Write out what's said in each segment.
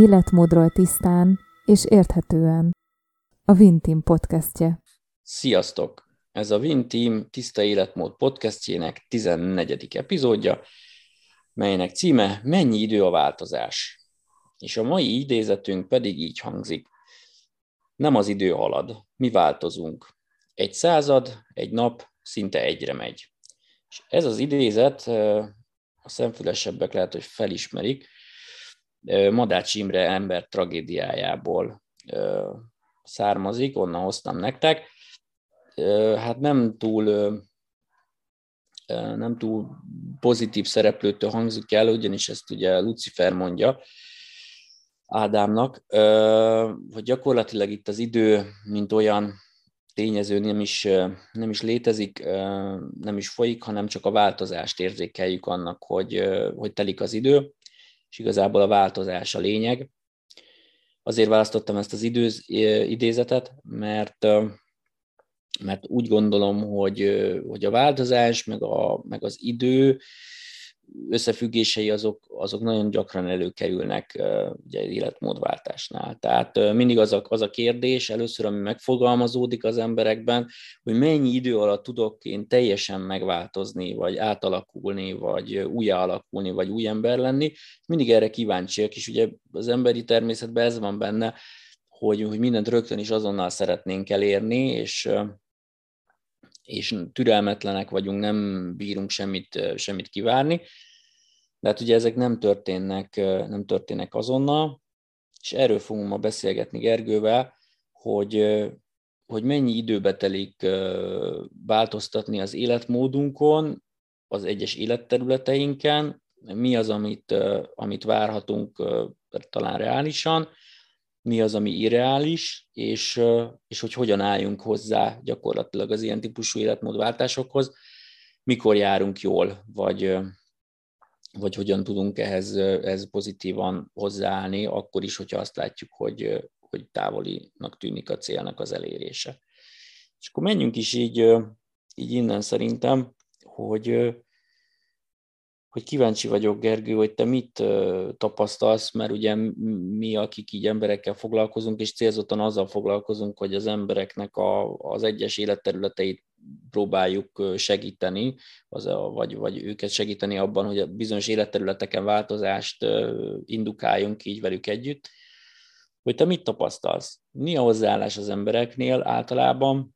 Életmódról tisztán és érthetően. A Vintim podcastje. Sziasztok! Ez a Vintim Tiszta Életmód podcastjének 14. epizódja, melynek címe Mennyi idő a változás? És a mai idézetünk pedig így hangzik. Nem az idő halad, mi változunk. Egy század, egy nap szinte egyre megy. És ez az idézet, a szemfülesebbek lehet, hogy felismerik, Madács Imre ember tragédiájából származik, onnan hoztam nektek. Hát nem túl nem túl pozitív szereplőtől hangzik el, ugyanis ezt ugye Lucifer mondja Ádámnak, hogy gyakorlatilag itt az idő, mint olyan tényező nem is, nem is létezik, nem is folyik, hanem csak a változást érzékeljük annak, hogy, hogy telik az idő, és igazából a változás a lényeg. Azért választottam ezt az időz, idézetet, mert, mert úgy gondolom, hogy, hogy a változás, meg, a, meg az idő összefüggései azok, azok nagyon gyakran előkerülnek ugye, életmódváltásnál. Tehát mindig az a, az a kérdés először, ami megfogalmazódik az emberekben, hogy mennyi idő alatt tudok én teljesen megváltozni, vagy átalakulni, vagy újjáalakulni, vagy új ember lenni. Mindig erre kíváncsiak, és ugye az emberi természetben ez van benne, hogy, hogy mindent rögtön is azonnal szeretnénk elérni, és és türelmetlenek vagyunk, nem bírunk semmit, semmit kivárni, de hát ugye ezek nem történnek, nem történnek azonnal, és erről fogunk ma beszélgetni Gergővel, hogy, hogy mennyi időbe telik változtatni az életmódunkon, az egyes életterületeinken, mi az, amit, amit várhatunk talán reálisan, mi az, ami irreális, és, és hogy hogyan álljunk hozzá gyakorlatilag az ilyen típusú életmódváltásokhoz, mikor járunk jól, vagy, vagy hogyan tudunk ehhez, ehhez pozitívan hozzáállni, akkor is, hogyha azt látjuk, hogy, hogy távolinak tűnik a célnak az elérése. És akkor menjünk is így, így innen szerintem, hogy, hogy kíváncsi vagyok, Gergő, hogy te mit tapasztalsz, mert ugye mi, akik így emberekkel foglalkozunk, és célzottan azzal foglalkozunk, hogy az embereknek a, az egyes életterületeit próbáljuk segíteni, az vagy, vagy őket segíteni abban, hogy a bizonyos életterületeken változást indukáljunk így velük együtt, hogy te mit tapasztalsz? Mi a hozzáállás az embereknél általában?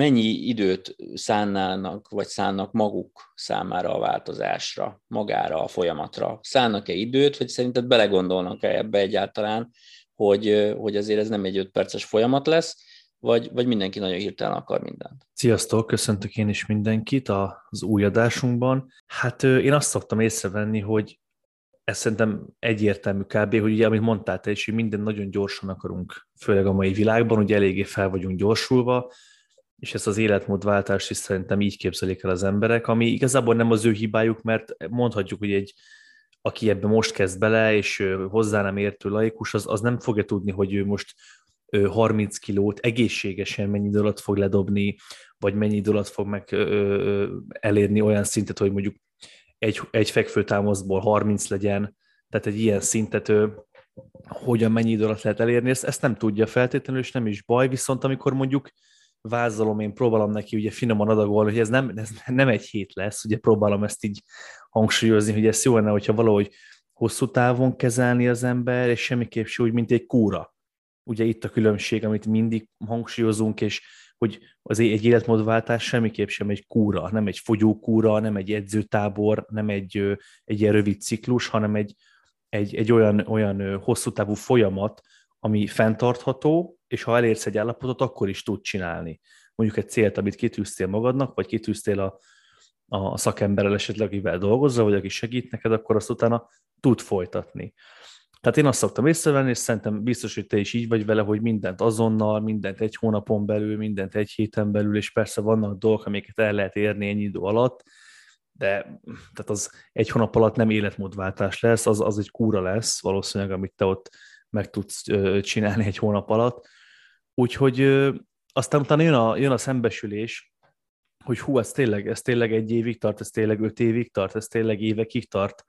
Mennyi időt szánnának, vagy szánnak maguk számára a változásra, magára a folyamatra? Szánnak-e időt, vagy szerinted belegondolnak-e ebbe egyáltalán, hogy, hogy azért ez nem egy öt perces folyamat lesz, vagy, vagy mindenki nagyon hirtelen akar mindent. Sziasztok, köszöntök én is mindenkit az új adásunkban. Hát én azt szoktam észrevenni, hogy ez szerintem egyértelmű kb., hogy ugye, amit mondtál te is, hogy minden nagyon gyorsan akarunk, főleg a mai világban, ugye eléggé fel vagyunk gyorsulva, és ezt az életmódváltást is szerintem így képzelik el az emberek, ami igazából nem az ő hibájuk, mert mondhatjuk, hogy egy, aki ebbe most kezd bele, és hozzá nem értő laikus, az, az nem fogja tudni, hogy ő most 30 kilót egészségesen mennyi idő alatt fog ledobni, vagy mennyi idő alatt fog meg elérni olyan szintet, hogy mondjuk egy, egy fekvőtámaszból 30 legyen, tehát egy ilyen szintet hogyan mennyi idő alatt lehet elérni, ezt, ezt nem tudja feltétlenül, és nem is baj, viszont amikor mondjuk vázolom, én próbálom neki ugye finoman adagolni, hogy ez nem, ez nem egy hét lesz, ugye próbálom ezt így hangsúlyozni, hogy ez jó lenne, hogyha valahogy hosszú távon kezelni az ember, és semmiképp se úgy, mint egy kúra. Ugye itt a különbség, amit mindig hangsúlyozunk, és hogy az egy életmódváltás semmiképp sem egy kúra, nem egy fogyókúra, nem egy edzőtábor, nem egy, egy ilyen rövid ciklus, hanem egy, egy, egy olyan, olyan hosszú távú folyamat, ami fenntartható, és ha elérsz egy állapotot, akkor is tud csinálni. Mondjuk egy célt, amit kitűztél magadnak, vagy kitűztél a, a szakemberrel esetleg, akivel dolgozza, vagy aki segít neked, akkor azt utána tud folytatni. Tehát én azt szoktam észrevenni, és szerintem biztos, hogy te is így vagy vele, hogy mindent azonnal, mindent egy hónapon belül, mindent egy héten belül, és persze vannak dolgok, amiket el lehet érni ennyi idő alatt, de tehát az egy hónap alatt nem életmódváltás lesz, az, az egy kúra lesz valószínűleg, amit te ott meg tudsz csinálni egy hónap alatt. Úgyhogy aztán utána jön a, jön a szembesülés, hogy hú, ez tényleg, ez tényleg egy évig tart, ez tényleg öt évig tart, ez tényleg évekig tart.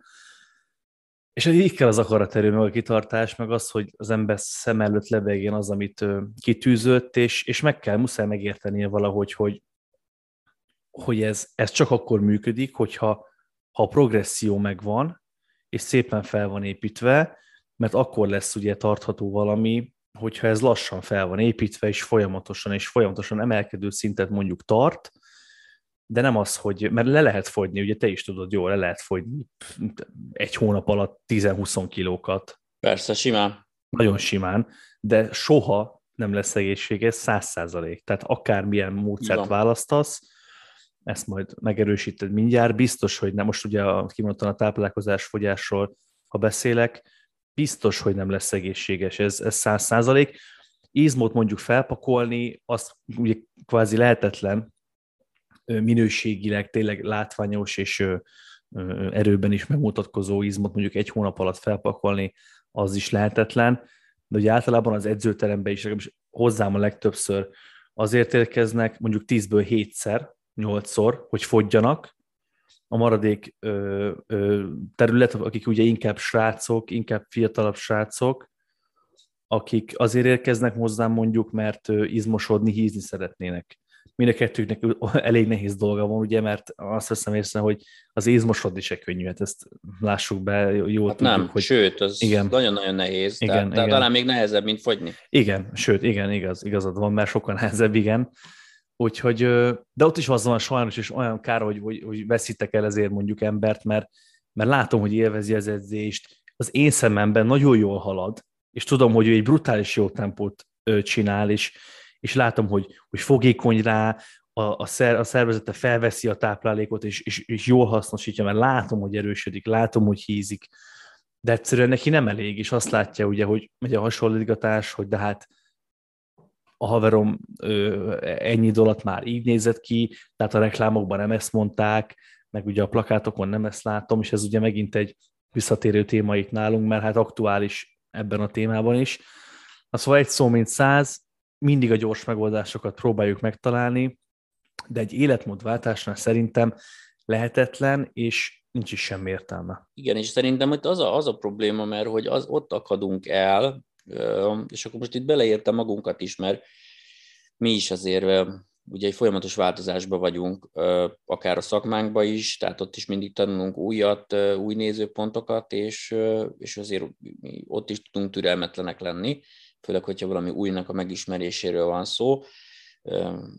És így kell az akaraterő, meg a kitartás, meg az, hogy az ember szem előtt lebegjen az, amit kitűzött, és, és meg kell, muszáj megértenie valahogy, hogy, hogy ez, ez csak akkor működik, hogyha ha a progresszió megvan, és szépen fel van építve, mert akkor lesz ugye tartható valami, hogyha ez lassan fel van építve, és folyamatosan és folyamatosan emelkedő szintet mondjuk tart, de nem az, hogy, mert le lehet fogyni, ugye te is tudod jól, le lehet fogyni egy hónap alatt 10-20 kilókat. Persze, simán. Nagyon simán, de soha nem lesz egészséges, száz százalék. Tehát akármilyen módszert Igen. választasz, ezt majd megerősíted mindjárt, biztos, hogy nem, most ugye kimondottan a táplálkozás fogyásról, ha beszélek, biztos, hogy nem lesz egészséges, ez, száz százalék. Izmot mondjuk felpakolni, az ugye kvázi lehetetlen, minőségileg tényleg látványos és erőben is megmutatkozó izmot mondjuk egy hónap alatt felpakolni, az is lehetetlen, de ugye általában az edzőterembe is, legalábbis hozzám a legtöbbször azért érkeznek, mondjuk 10-ből 7-szer, 8-szor, hogy fogyjanak, a maradék ö, ö, terület, akik ugye inkább srácok, inkább fiatalabb srácok, akik azért érkeznek hozzám mondjuk, mert izmosodni, hízni szeretnének mind a kettőknek elég nehéz dolga van, ugye, mert azt veszem észre, hogy az izmosodni se könnyű, hát ezt lássuk be, jól hát tudjuk, nem, hogy... sőt, az igen. nagyon-nagyon nehéz, igen, tehát, igen. talán még nehezebb, mint fogyni. Igen, sőt, igen, igaz, igazad van, mert sokkal nehezebb, igen. Úgyhogy, de ott is az van sajnos, és olyan kár, hogy, hogy, hogy veszítek el ezért mondjuk embert, mert, mert látom, hogy élvezi az edzést, az én szememben nagyon jól halad, és tudom, hogy ő egy brutális jó tempót csinál, és, és látom, hogy, hogy fogékony rá, a, a, szer, a szervezete felveszi a táplálékot, és, és, és jól hasznosítja, mert látom, hogy erősödik, látom, hogy hízik, de egyszerűen neki nem elég, és azt látja ugye, hogy megy a hasonlítgatás, hogy de hát a haverom ö, ennyi dolat már így nézett ki, tehát a reklámokban nem ezt mondták, meg ugye a plakátokon nem ezt látom, és ez ugye megint egy visszatérő téma itt nálunk, mert hát aktuális ebben a témában is. Az szóval egy szó, mint száz, mindig a gyors megoldásokat próbáljuk megtalálni, de egy életmódváltásnál szerintem lehetetlen, és nincs is semmi értelme. Igen, és szerintem hogy az a, az a probléma, mert hogy az, ott akadunk el, és akkor most itt beleértem magunkat is, mert mi is azért ugye egy folyamatos változásban vagyunk, akár a szakmánkban is, tehát ott is mindig tanulunk újat, új nézőpontokat, és, és azért ott is tudunk türelmetlenek lenni, főleg, hogyha valami újnak a megismeréséről van szó.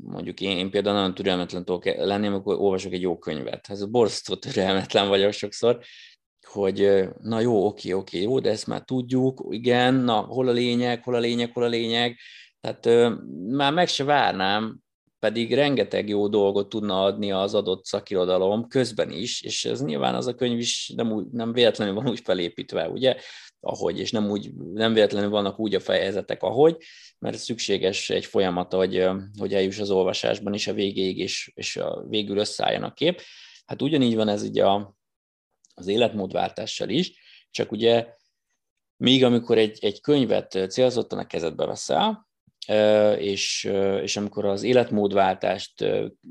Mondjuk én, én például nagyon türelmetlen tudok lenni, amikor olvasok egy jó könyvet. Ez borzasztó türelmetlen vagyok sokszor, hogy na jó, oké, oké, jó, de ezt már tudjuk, igen, na hol a lényeg, hol a lényeg, hol a lényeg. Tehát már meg se várnám, pedig rengeteg jó dolgot tudna adni az adott szakirodalom közben is, és ez nyilván az a könyv is nem, úgy, nem véletlenül van úgy felépítve, ugye, ahogy, és nem, úgy, nem véletlenül vannak úgy a fejezetek, ahogy, mert szükséges egy folyamat, hogy, hogy eljuss az olvasásban is a végéig, és, és a, végül összeálljon a kép. Hát ugyanígy van ez ugye a, az életmódváltással is, csak ugye még amikor egy, egy könyvet célzottan a kezedbe veszel, és, és amikor az életmódváltást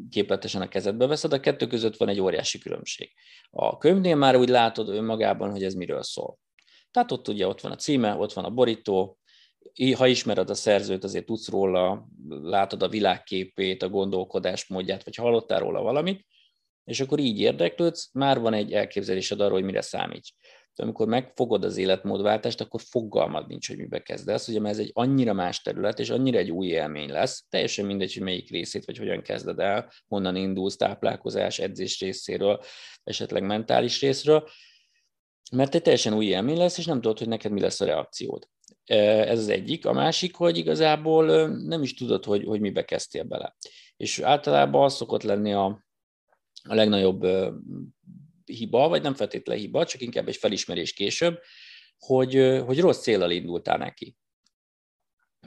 képletesen a kezedbe veszed, a kettő között van egy óriási különbség. A könyvnél már úgy látod önmagában, hogy ez miről szól. Tehát ott ugye ott van a címe, ott van a borító, ha ismered a szerzőt, azért tudsz róla, látod a világképét, a gondolkodásmódját, vagy hallottál róla valamit, és akkor így érdeklődsz, már van egy elképzelésed arról, hogy mire számíts de amikor megfogod az életmódváltást, akkor fogalmad nincs, hogy mibe kezdesz, ugye mert ez egy annyira más terület, és annyira egy új élmény lesz, teljesen mindegy, hogy melyik részét, vagy hogyan kezded el, honnan indulsz táplálkozás, edzés részéről, esetleg mentális részről, mert egy teljesen új élmény lesz, és nem tudod, hogy neked mi lesz a reakciód. Ez az egyik. A másik, hogy igazából nem is tudod, hogy, hogy mibe kezdtél bele. És általában az szokott lenni a, a legnagyobb hiba, vagy nem feltétlenül hiba, csak inkább egy felismerés később, hogy, hogy rossz célral indultál neki.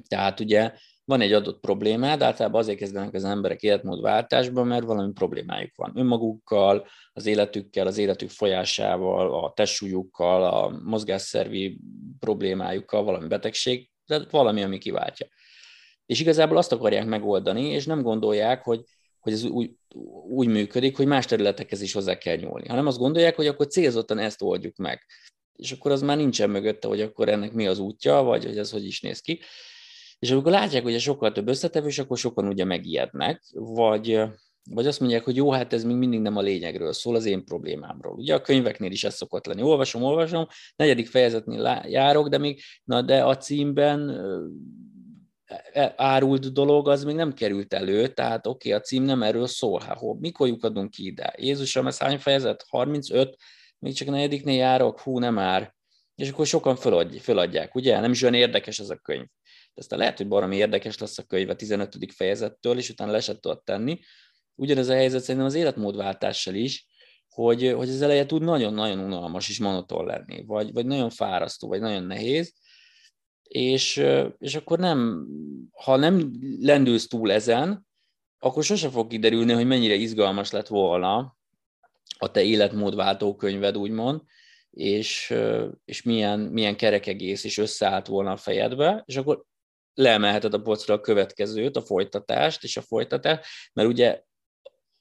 Tehát ugye van egy adott problémád, általában azért kezdenek az emberek életmódváltásba, mert valami problémájuk van önmagukkal, az életükkel, az életük folyásával, a testsúlyukkal, a mozgásszervi problémájukkal, valami betegség, tehát valami, ami kiváltja. És igazából azt akarják megoldani, és nem gondolják, hogy hogy ez úgy, úgy működik, hogy más területekhez is hozzá kell nyúlni, hanem azt gondolják, hogy akkor célzottan ezt oldjuk meg. és akkor az már nincsen mögötte, hogy akkor ennek mi az útja, vagy hogy ez hogy is néz ki. És amikor látják, hogy ez sokkal több összetevős, akkor sokan ugye megijednek, vagy, vagy azt mondják, hogy jó, hát ez még mindig nem a lényegről szól, az én problémámról. Ugye a könyveknél is ez szokott lenni. Olvasom, olvasom, negyedik fejezetnél járok, de még, na de a címben árult dolog az még nem került elő, tehát oké, okay, a cím nem erről szól, hát hol, mikor lyukadunk ki ide? Jézusom, ez hány fejezet? 35? Még csak a negyediknél járok, hú, nem már. És akkor sokan föladják, ugye? Nem is olyan érdekes ez a könyv. De aztán lehet, hogy baromi érdekes lesz a könyv a 15. fejezettől, és utána leset tudod tenni. Ugyanez a helyzet szerintem az életmódváltással is, hogy, hogy az eleje tud nagyon-nagyon unalmas és monoton lenni, vagy, vagy nagyon fárasztó, vagy nagyon nehéz, és, és akkor nem, ha nem lendülsz túl ezen, akkor sose fog kiderülni, hogy mennyire izgalmas lett volna a te életmódváltó könyved, úgymond, és, és milyen, milyen kerekegész is összeállt volna a fejedbe, és akkor leemelheted a polcra a következőt, a folytatást és a folytatást, mert ugye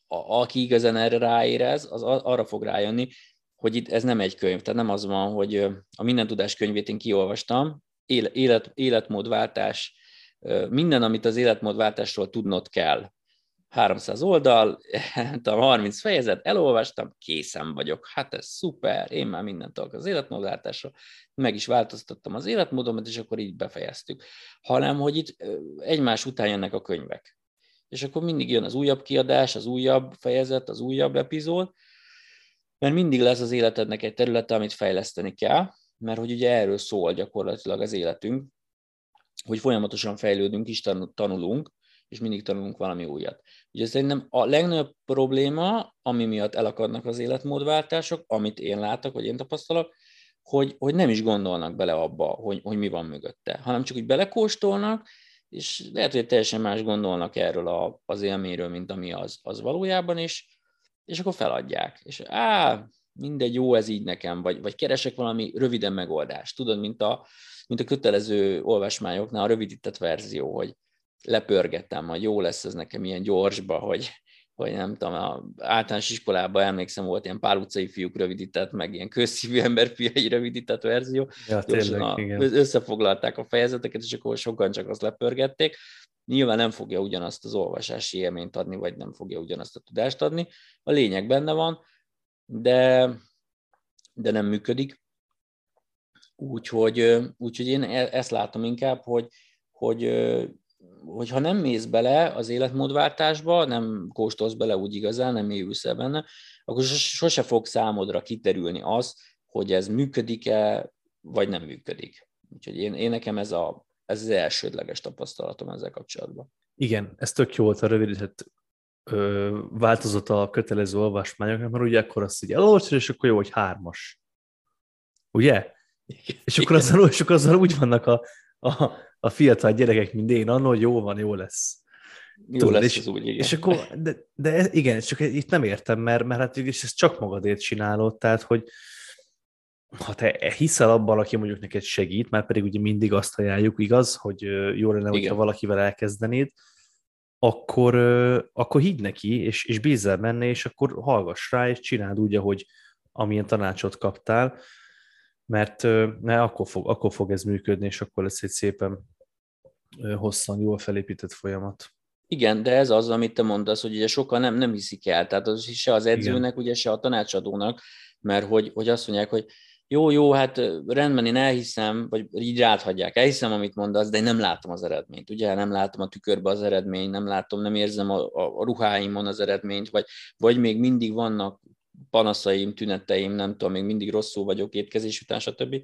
a, aki igazán erre ráérez, az arra fog rájönni, hogy itt ez nem egy könyv, tehát nem az van, hogy a minden tudás könyvét én kiolvastam, élet, életmódváltás, minden, amit az életmódváltásról tudnod kell. 300 oldal, a 30 fejezet, elolvastam, készen vagyok. Hát ez szuper, én már mindent tudok az életmódváltásra, meg is változtattam az életmódomat, és akkor így befejeztük. Hanem, hogy itt egymás után jönnek a könyvek. És akkor mindig jön az újabb kiadás, az újabb fejezet, az újabb epizód, mert mindig lesz az életednek egy területe, amit fejleszteni kell, mert hogy ugye erről szól gyakorlatilag az életünk, hogy folyamatosan fejlődünk is, tanulunk, és mindig tanulunk valami újat. Ugye szerintem a legnagyobb probléma, ami miatt elakadnak az életmódváltások, amit én látok, vagy én tapasztalok, hogy, hogy nem is gondolnak bele abba, hogy, hogy mi van mögötte, hanem csak úgy belekóstolnak, és lehet, hogy teljesen más gondolnak erről a, az élményről, mint ami az, az valójában, és, és akkor feladják. És á, mindegy, jó ez így nekem, vagy, vagy keresek valami röviden megoldást. Tudod, mint a, mint a kötelező olvasmányoknál a rövidített verzió, hogy lepörgettem, hogy jó lesz ez nekem ilyen gyorsba, hogy, hogy nem tudom, a általános iskolában emlékszem, volt ilyen pár utcai fiúk rövidített, meg ilyen közszívű emberfiai rövidített verzió. Ja, tényleg, a, igen. Összefoglalták a fejezeteket, és akkor sokan csak azt lepörgették. Nyilván nem fogja ugyanazt az olvasási élményt adni, vagy nem fogja ugyanazt a tudást adni. A lényeg benne van, de, de nem működik. Úgyhogy, úgyhogy én e-, ezt látom inkább, hogy, hogy hogyha nem mész bele az életmódváltásba, nem kóstolsz bele úgy igazán, nem mélyülsz el benne, akkor sose fog számodra kiterülni az, hogy ez működik-e, vagy nem működik. Úgyhogy én, én nekem ez, a, ez az elsődleges tapasztalatom ezzel kapcsolatban. Igen, ez tök jó volt a rövidített ö, változat a kötelező olvasmányok, mert ugye akkor azt így elolvasod, és akkor jó, hogy hármas. Ugye? Igen. És akkor azzal, és akkor azzal úgy vannak a, a, a fiatal gyerekek, mint én, annól jó van, jó lesz. Jó Tudod, lesz és, az úgy, igen. És akkor, de, de igen, csak itt nem értem, mert, mert hát és ezt csak magadért csinálod, tehát, hogy ha te hiszel abban, aki mondjuk neked segít, mert pedig ugye mindig azt ajánljuk, igaz, hogy jó lenne, igen. hogyha valakivel elkezdenéd, akkor, akkor higgy neki, és, és bízzál benne, és akkor hallgass rá, és csináld úgy, ahogy amilyen tanácsot kaptál, mert, mert akkor, fog, akkor fog ez működni, és akkor lesz egy szépen hosszan, jól felépített folyamat. Igen, de ez az, amit te mondasz, hogy ugye sokan nem, nem hiszik el, tehát az se az edzőnek, Igen. ugye se a tanácsadónak, mert hogy, hogy azt mondják, hogy jó, jó, hát rendben, én elhiszem, vagy így ráthagyják, elhiszem, amit mondasz, de én nem látom az eredményt, ugye, nem látom a tükörbe az eredményt, nem látom, nem érzem a, a, a ruháimon az eredményt, vagy, vagy még mindig vannak panaszaim, tüneteim, nem tudom, még mindig rosszul vagyok étkezés után, stb.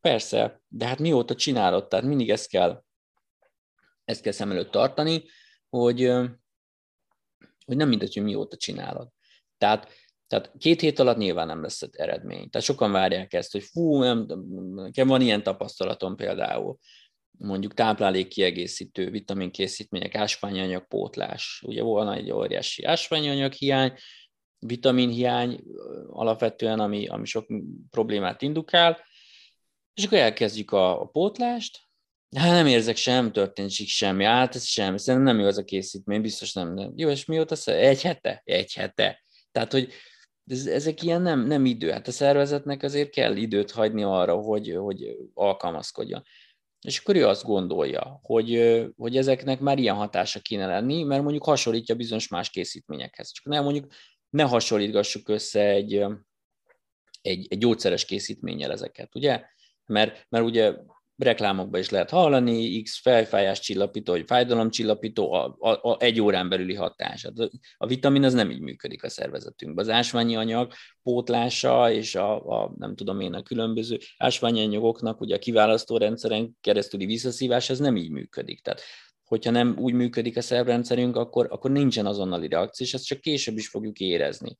Persze, de hát mióta csinálod, tehát mindig ezt kell, ezt kell szem előtt tartani, hogy, hogy nem mindegy, hogy mióta csinálod. Tehát, tehát két hét alatt nyilván nem lesz eredmény. Tehát sokan várják ezt, hogy fú, nem, nekem van ilyen tapasztalatom például, mondjuk táplálékkiegészítő, vitaminkészítmények, ásványanyag pótlás. Ugye volna egy óriási ásványanyag hiány, vitaminhiány alapvetően, ami, ami sok problémát indukál, és akkor elkezdjük a, a pótlást, Hát nem érzek sem, történt semmi, hát ez sem, szerintem nem jó az a készítmény, biztos nem. nem. Jó, és mióta Egy hete? Egy hete. Tehát, hogy ez, ezek ilyen nem, nem idő. Hát a szervezetnek azért kell időt hagyni arra, hogy, hogy alkalmazkodjon. És akkor ő azt gondolja, hogy, hogy ezeknek már ilyen hatása kéne lenni, mert mondjuk hasonlítja bizonyos más készítményekhez. Csak nem mondjuk ne hasonlítgassuk össze egy, egy, egy gyógyszeres készítménnyel ezeket, ugye? Mert, mert ugye reklámokban is lehet hallani, X fejfájás csillapító, vagy fájdalomcsillapító, a, a, a egy órán belüli hatás. Hát a vitamin az nem így működik a szervezetünkben. Az ásványi anyag pótlása és a, a nem tudom én, a különböző ásványi anyagoknak ugye a kiválasztó rendszeren keresztüli visszaszívás, ez nem így működik. Tehát hogyha nem úgy működik a szervrendszerünk, akkor, akkor nincsen azonnali reakció, és ezt csak később is fogjuk érezni.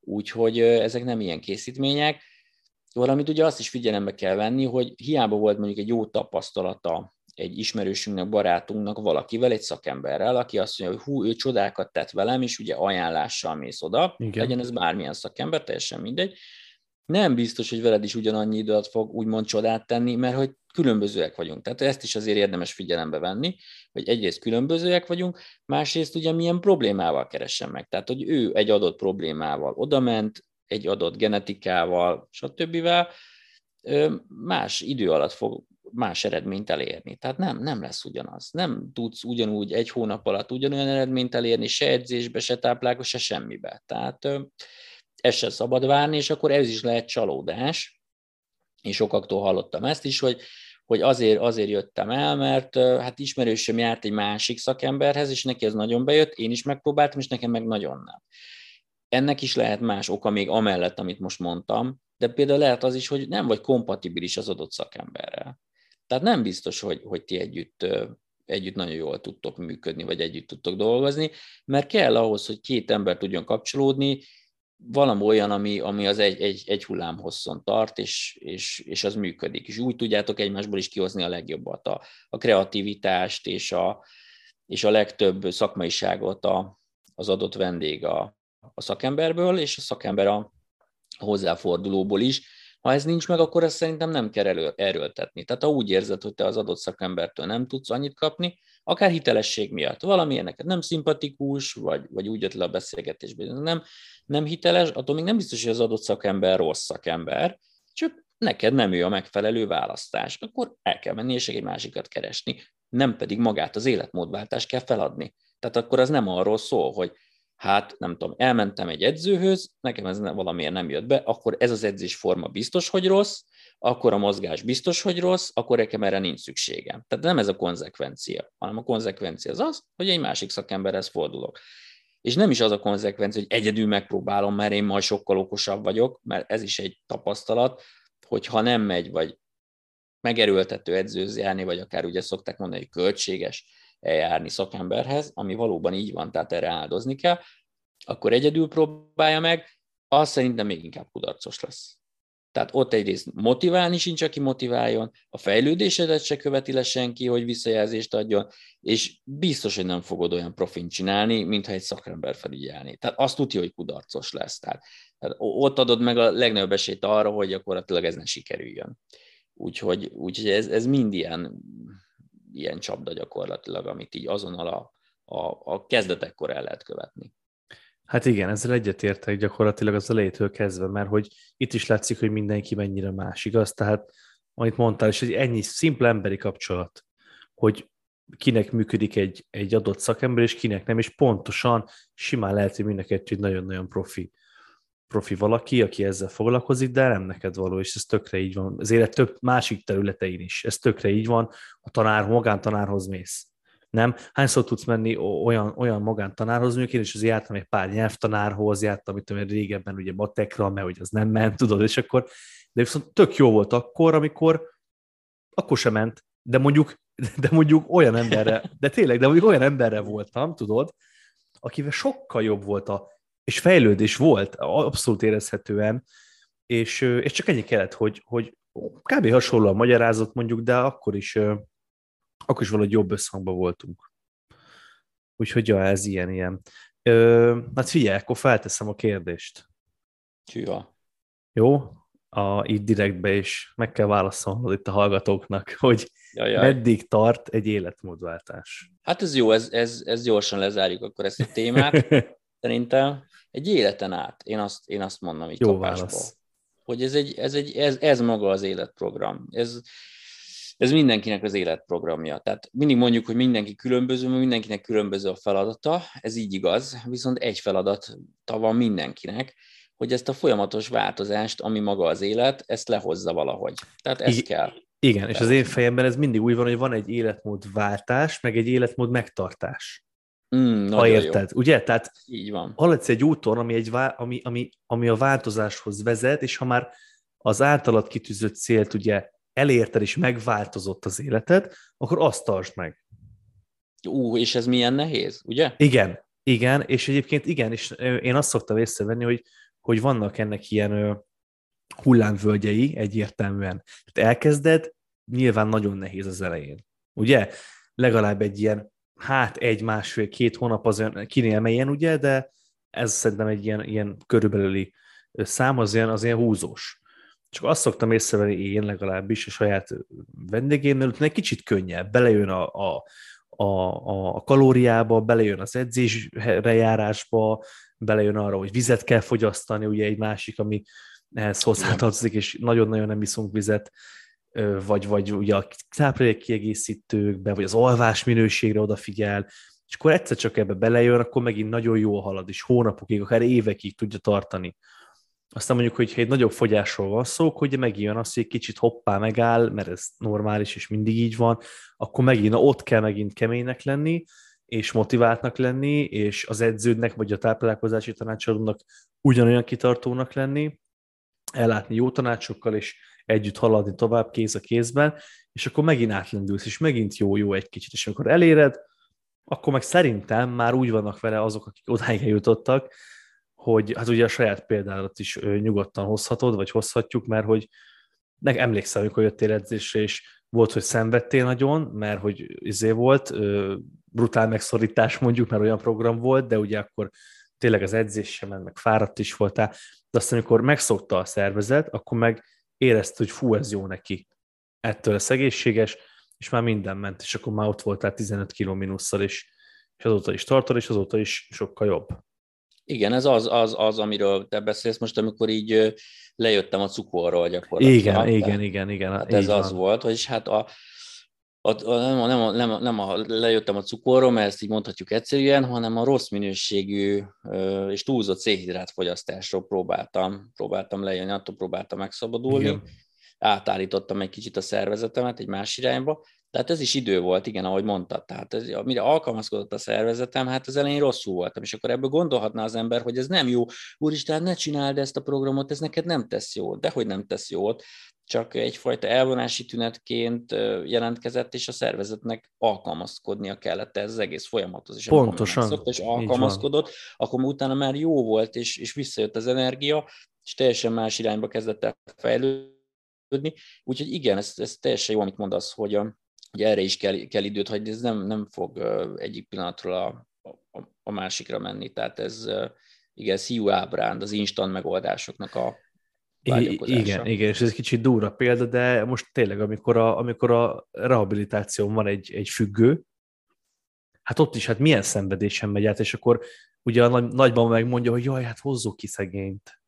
Úgyhogy ezek nem ilyen készítmények Valamit ugye azt is figyelembe kell venni, hogy hiába volt mondjuk egy jó tapasztalata egy ismerősünknek, barátunknak, valakivel, egy szakemberrel, aki azt mondja, hogy hú, ő csodákat tett velem, és ugye ajánlással mész oda, Igen. legyen ez bármilyen szakember, teljesen mindegy. Nem biztos, hogy veled is ugyanannyi idő alatt fog úgymond csodát tenni, mert hogy különbözőek vagyunk. Tehát ezt is azért érdemes figyelembe venni, hogy egyrészt különbözőek vagyunk, másrészt ugye milyen problémával keresem meg. Tehát, hogy ő egy adott problémával odament, egy adott genetikával, stb. más idő alatt fog más eredményt elérni. Tehát nem, nem lesz ugyanaz. Nem tudsz ugyanúgy egy hónap alatt ugyanolyan eredményt elérni, se edzésbe, se táplálkozásba, se semmibe. Tehát ezt se szabad várni, és akkor ez is lehet csalódás. Én sokaktól hallottam ezt is, hogy, hogy azért, azért jöttem el, mert hát ismerősöm járt egy másik szakemberhez, és neki ez nagyon bejött, én is megpróbáltam, és nekem meg nagyon nem. Ennek is lehet más oka még amellett, amit most mondtam, de például lehet az is, hogy nem vagy kompatibilis az adott szakemberrel. Tehát nem biztos, hogy, hogy ti együtt, együtt nagyon jól tudtok működni, vagy együtt tudtok dolgozni, mert kell ahhoz, hogy két ember tudjon kapcsolódni, valami olyan, ami, ami az egy, egy, egy hullám hosszon tart, és, és, és az működik. És úgy tudjátok egymásból is kihozni a legjobbat, a, a kreativitást és a, és a legtöbb szakmaiságot a, az adott vendég a, a szakemberből, és a szakember a hozzáfordulóból is. Ha ez nincs meg, akkor ezt szerintem nem kell elő, erőltetni. Tehát ha úgy érzed, hogy te az adott szakembertől nem tudsz annyit kapni, akár hitelesség miatt, valamilyen neked nem szimpatikus, vagy, vagy úgy jött le a beszélgetésben, nem, nem hiteles, attól még nem biztos, hogy az adott szakember rossz szakember, csak neked nem ő a megfelelő választás. Akkor el kell menni és egy másikat keresni, nem pedig magát az életmódváltást kell feladni. Tehát akkor az nem arról szól, hogy hát nem tudom, elmentem egy edzőhöz, nekem ez valamiért nem jött be, akkor ez az edzésforma biztos, hogy rossz, akkor a mozgás biztos, hogy rossz, akkor nekem erre nincs szükségem. Tehát nem ez a konzekvencia, hanem a konzekvencia az az, hogy egy másik szakemberhez fordulok. És nem is az a konzekvencia, hogy egyedül megpróbálom, mert én majd sokkal okosabb vagyok, mert ez is egy tapasztalat, hogy ha nem megy, vagy megerőltető edzőz vagy akár ugye szokták mondani, hogy költséges, eljárni szakemberhez, ami valóban így van, tehát erre áldozni kell, akkor egyedül próbálja meg, az szerintem még inkább kudarcos lesz. Tehát ott egyrészt motiválni sincs, aki motiváljon, a fejlődésedet se követi le senki, hogy visszajelzést adjon, és biztos, hogy nem fogod olyan profint csinálni, mintha egy szakember felügyelni. Tehát azt tudja, hogy kudarcos lesz. Tehát, tehát ott adod meg a legnagyobb esélyt arra, hogy gyakorlatilag ez ne sikerüljön. Úgyhogy, úgyhogy ez, ez mind ilyen ilyen csapda gyakorlatilag, amit így azonnal a, a, a kezdetekkor el lehet követni. Hát igen, ezzel egyetértek gyakorlatilag az elejétől kezdve, mert hogy itt is látszik, hogy mindenki mennyire más, igaz? Tehát, amit mondtál, és egy ennyi szimpla emberi kapcsolat, hogy kinek működik egy, egy adott szakember, és kinek nem, és pontosan simán lehet, hogy mindenki nagyon-nagyon profi profi valaki, aki ezzel foglalkozik, de nem neked való, és ez tökre így van. Az élet több másik területein is. Ez tökre így van, a tanár, magántanárhoz mész. Nem? Hányszor tudsz menni olyan, olyan magántanárhoz, mondjuk én is az jártam egy pár nyelvtanárhoz, jártam, amit tudom, régebben ugye matekra, mert hogy az nem ment, tudod, és akkor, de viszont tök jó volt akkor, amikor akkor sem ment, de mondjuk, de mondjuk olyan emberre, de tényleg, de mondjuk olyan emberre voltam, tudod, akivel sokkal jobb volt a és fejlődés volt, abszolút érezhetően, és, és csak ennyi kellett, hogy, hogy kb. hasonló a magyarázat mondjuk, de akkor is, akkor is valahogy jobb összhangban voltunk. Úgyhogy ja, ez ilyen, ilyen. Ö, hát figyelj, akkor felteszem a kérdést. Csüha. Jó? A, itt direktbe is meg kell válaszolnod itt a hallgatóknak, hogy Jajjaj. meddig tart egy életmódváltás. Hát ez jó, ez, ez, ez gyorsan lezárjuk akkor ezt a témát, szerintem Egy életen át, én azt, én azt mondom így Jó kapásból. válasz. Hogy ez, egy, ez, egy, ez, ez maga az életprogram. Ez, ez mindenkinek az életprogramja. Tehát mindig mondjuk, hogy mindenki különböző, mert mindenkinek különböző a feladata, ez így igaz, viszont egy feladata van mindenkinek, hogy ezt a folyamatos változást, ami maga az élet, ezt lehozza valahogy. Tehát ez I- kell. Igen, és az én fejemben ez mindig úgy van, hogy van egy életmódváltás, meg egy életmód megtartás. Mm, Ha érted, ugye? Tehát Jó. Így van. haladsz egy úton, ami, egy, vá- ami, ami, ami a változáshoz vezet, és ha már az általad kitűzött célt ugye elérted és megváltozott az életed, akkor azt tartsd meg. Ú, és ez milyen nehéz, ugye? Igen, igen, és egyébként igen, és én azt szoktam észrevenni, hogy, hogy vannak ennek ilyen hullámvölgyei egyértelműen. Tehát elkezded, nyilván nagyon nehéz az elején. Ugye? Legalább egy ilyen, hát egy, másfél, két hónap az olyan kinél melyen, ugye, de ez szerintem egy ilyen, ilyen körülbelüli szám, az ilyen, az ilyen húzós. Csak azt szoktam észrevenni én legalábbis a saját vendégémnél, hogy egy kicsit könnyebb, belejön a, a, a, a kalóriába, belejön az edzésre járásba, belejön arra, hogy vizet kell fogyasztani, ugye egy másik, ami ehhez hozzátartozik, és nagyon-nagyon nem iszunk vizet, vagy, vagy ugye a táplálék kiegészítőkbe, vagy az alvás minőségre odafigyel, és akkor egyszer csak ebbe belejön, akkor megint nagyon jól halad, és hónapokig, akár évekig tudja tartani. Aztán mondjuk, hogyha egy nagyobb fogyásról van szó, ugye megjön az, hogy egy kicsit hoppá megáll, mert ez normális, és mindig így van, akkor megint na, ott kell megint keménynek lenni, és motiváltnak lenni, és az edződnek, vagy a táplálkozási tanácsadónak ugyanolyan kitartónak lenni, ellátni jó tanácsokkal, és együtt haladni tovább kéz a kézben, és akkor megint átlendülsz, és megint jó-jó egy kicsit, és amikor eléred, akkor meg szerintem már úgy vannak vele azok, akik odáig eljutottak, hogy hát ugye a saját példádat is nyugodtan hozhatod, vagy hozhatjuk, mert hogy nek emlékszem, amikor jöttél edzésre, és volt, hogy szenvedtél nagyon, mert hogy izé volt, brutál megszorítás mondjuk, mert olyan program volt, de ugye akkor tényleg az edzés sem ment, meg fáradt is voltál, de aztán amikor megszokta a szervezet, akkor meg érezte, hogy fú, ez jó neki. Ettől lesz egészséges, és már minden ment, és akkor már ott voltál 15 kg mínusszal, és, és azóta is tartod, és azóta is sokkal jobb. Igen, ez az, az, az, amiről te beszélsz most, amikor így lejöttem a cukorról gyakorlatilag. Igen, Tehát- igen, igen, igen. Hát ez az van. volt, vagyis hát a, a, a, nem, a, nem, a, nem, a, nem a, lejöttem a cukorról, mert ezt így mondhatjuk egyszerűen, hanem a rossz minőségű ö, és túlzott szénhidrát fogyasztásról próbáltam, próbáltam lejönni, attól próbáltam megszabadulni. Igen. Átállítottam egy kicsit a szervezetemet egy más irányba, tehát ez is idő volt, igen, ahogy mondtad. Tehát ez, amire alkalmazkodott a szervezetem, hát az elején rosszul voltam, és akkor ebből gondolhatná az ember, hogy ez nem jó. Úristen, ne csináld ezt a programot, ez neked nem tesz jót. De hogy nem tesz jót, csak egyfajta elvonási tünetként jelentkezett, és a szervezetnek alkalmazkodnia kellett ez az egész folyamathoz. És Pontosan, megszokta, és alkalmazkodott, akkor utána már jó volt, és, és visszajött az energia, és teljesen más irányba kezdett el fejlődni. Úgyhogy igen, ez, ez teljesen jó, amit mondasz, hogy, a, hogy erre is kell, kell időt hagyni, ez nem, nem fog egyik pillanatról a, a, a másikra menni. Tehát ez igen, szíjú ábránd az instant megoldásoknak a. igen, igen, és ez egy kicsit durva példa, de most tényleg, amikor a, amikor a rehabilitáción van egy, egy függő, hát ott is, hát milyen szenvedésen megy át, és akkor ugye a nagy, nagyban megmondja, hogy jaj, hát hozzuk ki szegényt.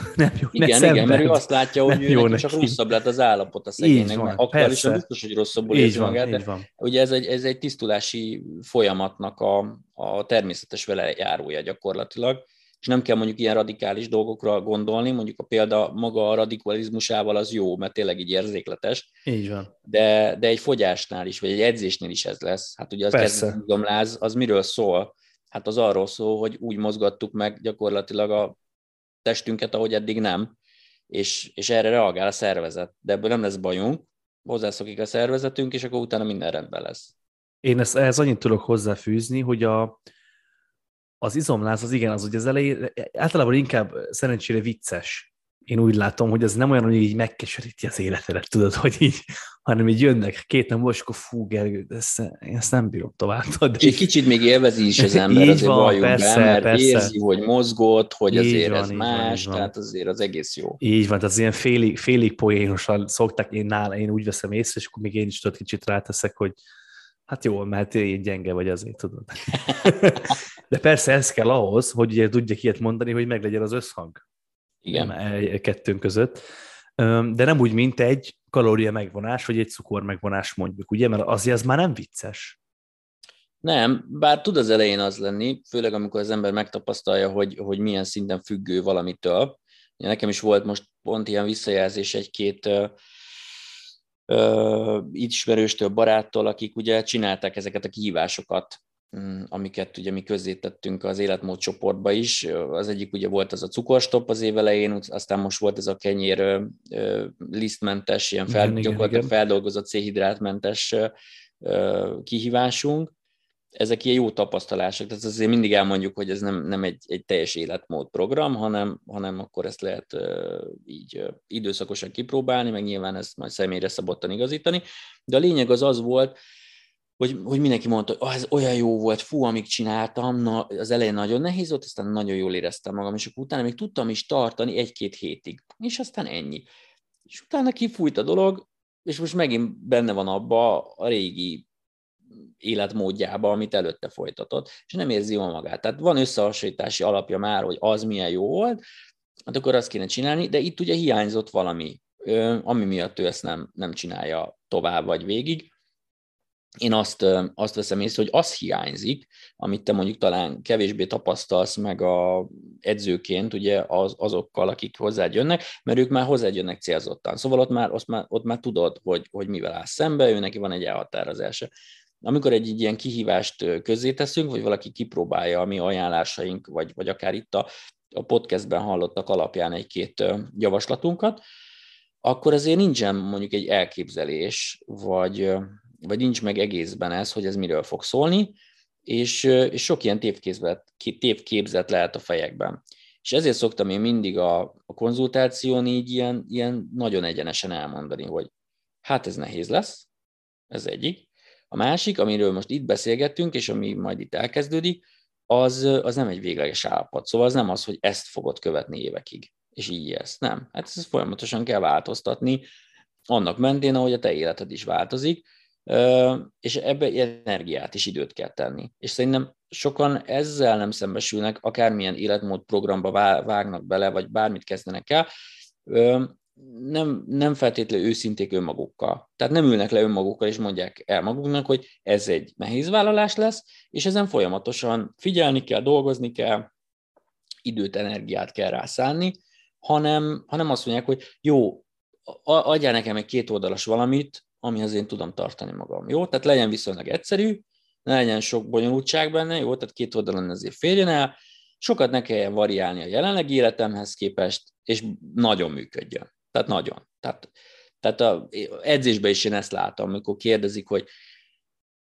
Nem jó, ne Igen, szenved. igen, mert ő azt látja, hogy ő neki csak rosszabb lett az állapot a szegénynek, van, mert aktuálisan biztos, hogy rosszabbul Így érzi van, magát, de van. ugye ez egy, ez egy tisztulási folyamatnak a, a természetes vele járója gyakorlatilag, és nem kell mondjuk ilyen radikális dolgokra gondolni, mondjuk a példa maga a radikalizmusával az jó, mert tényleg így érzékletes, Így van. de, de egy fogyásnál is, vagy egy edzésnél is ez lesz. Hát ugye az Persze. kezdetizomláz, az miről szól? Hát az arról szól, hogy úgy mozgattuk meg gyakorlatilag a testünket, ahogy eddig nem, és, és erre reagál a szervezet. De ebből nem lesz bajunk, hozzászokik a szervezetünk, és akkor utána minden rendben lesz. Én ezt, ehhez annyit tudok hozzáfűzni, hogy a, az izomláz az igen, az ugye az elején általában inkább szerencsére vicces. Én úgy látom, hogy ez nem olyan, hogy így megkeseríti az életedet, tudod, hogy így, hanem így jönnek két nem és akkor fú, Gergő, ezt, én ezt nem bírom tovább. De egy kicsit még élvezi is az ember, Így azért van, persze, be, mert persze. érzi, hogy mozgott, hogy Így azért van, ez más, van. tehát azért az egész jó. Így van, tehát az ilyen félig, félig poénosan szokták, én nála, én úgy veszem észre, és akkor még én is tudod kicsit ráteszek, hogy Hát jó, mert én gyenge vagy azért, tudod. De persze ez kell ahhoz, hogy ugye tudjak ilyet mondani, hogy meglegyen az összhang. Igen. E, kettőnk között. De nem úgy, mint egy kalória megvonás, vagy egy cukor megvonás mondjuk, ugye? Mert azért az már nem vicces. Nem, bár tud az elején az lenni, főleg amikor az ember megtapasztalja, hogy, hogy milyen szinten függő valamitől. Nekem is volt most pont ilyen visszajelzés egy-két ismerőstől, baráttól, akik ugye csinálták ezeket a kihívásokat, mm, amiket ugye mi közzétettünk az életmód csoportba is. Az egyik ugye volt az a cukorstop az év elején, aztán most volt ez a kenyér lisztmentes, ilyen fel, igen, gyakorlatilag igen. feldolgozott szénhidrátmentes kihívásunk ezek ilyen jó tapasztalások, tehát azért mindig elmondjuk, hogy ez nem, nem egy, egy teljes életmód program, hanem, hanem akkor ezt lehet így időszakosan kipróbálni, meg nyilván ezt majd személyre szabottan igazítani, de a lényeg az az volt, hogy, hogy mindenki mondta, hogy oh, ez olyan jó volt, fú, amíg csináltam, na, az elején nagyon nehéz volt, aztán nagyon jól éreztem magam, és akkor utána még tudtam is tartani egy-két hétig, és aztán ennyi. És utána kifújt a dolog, és most megint benne van abba a régi életmódjába, amit előtte folytatott, és nem érzi jól magát. Tehát van összehasonlítási alapja már, hogy az milyen jó volt, hát akkor azt kéne csinálni, de itt ugye hiányzott valami, ami miatt ő ezt nem, nem csinálja tovább vagy végig. Én azt, azt veszem észre, hogy az hiányzik, amit te mondjuk talán kevésbé tapasztalsz meg a edzőként, ugye az, azokkal, akik hozzád jönnek, mert ők már hozzád jönnek célzottan. Szóval ott már, ott már, ott már tudod, hogy, hogy mivel áll szembe, ő neki van egy elhatározása amikor egy, ilyen kihívást közzéteszünk, vagy valaki kipróbálja a mi ajánlásaink, vagy, vagy akár itt a, a podcastben hallottak alapján egy-két javaslatunkat, akkor azért nincsen mondjuk egy elképzelés, vagy, vagy nincs meg egészben ez, hogy ez miről fog szólni, és, és sok ilyen tévképzet, tévképzet lehet a fejekben. És ezért szoktam én mindig a, a konzultáción így ilyen, ilyen nagyon egyenesen elmondani, hogy hát ez nehéz lesz, ez egyik, a másik, amiről most itt beszélgettünk, és ami majd itt elkezdődik, az, az nem egy végleges állapot. Szóval az nem az, hogy ezt fogod követni évekig, és így élsz. Nem. Hát ezt folyamatosan kell változtatni, annak mentén, ahogy a te életed is változik, és ebbe energiát és időt kell tenni. És szerintem sokan ezzel nem szembesülnek, akármilyen életmód programba vágnak bele, vagy bármit kezdenek el, nem, nem feltétlenül őszinték önmagukkal. Tehát nem ülnek le önmagukkal, és mondják el maguknak, hogy ez egy nehéz vállalás lesz, és ezen folyamatosan figyelni kell, dolgozni kell, időt, energiát kell rászánni, hanem, hanem azt mondják, hogy jó, adjál nekem egy két oldalas valamit, amihez én tudom tartani magam. Jó? Tehát legyen viszonylag egyszerű, ne legyen sok bonyolultság benne, jó? Tehát két oldalon ezért férjen el, sokat ne kelljen variálni a jelenlegi életemhez képest, és nagyon működjön. Tehát nagyon. Tehát, tehát a edzésben is én ezt látom, amikor kérdezik, hogy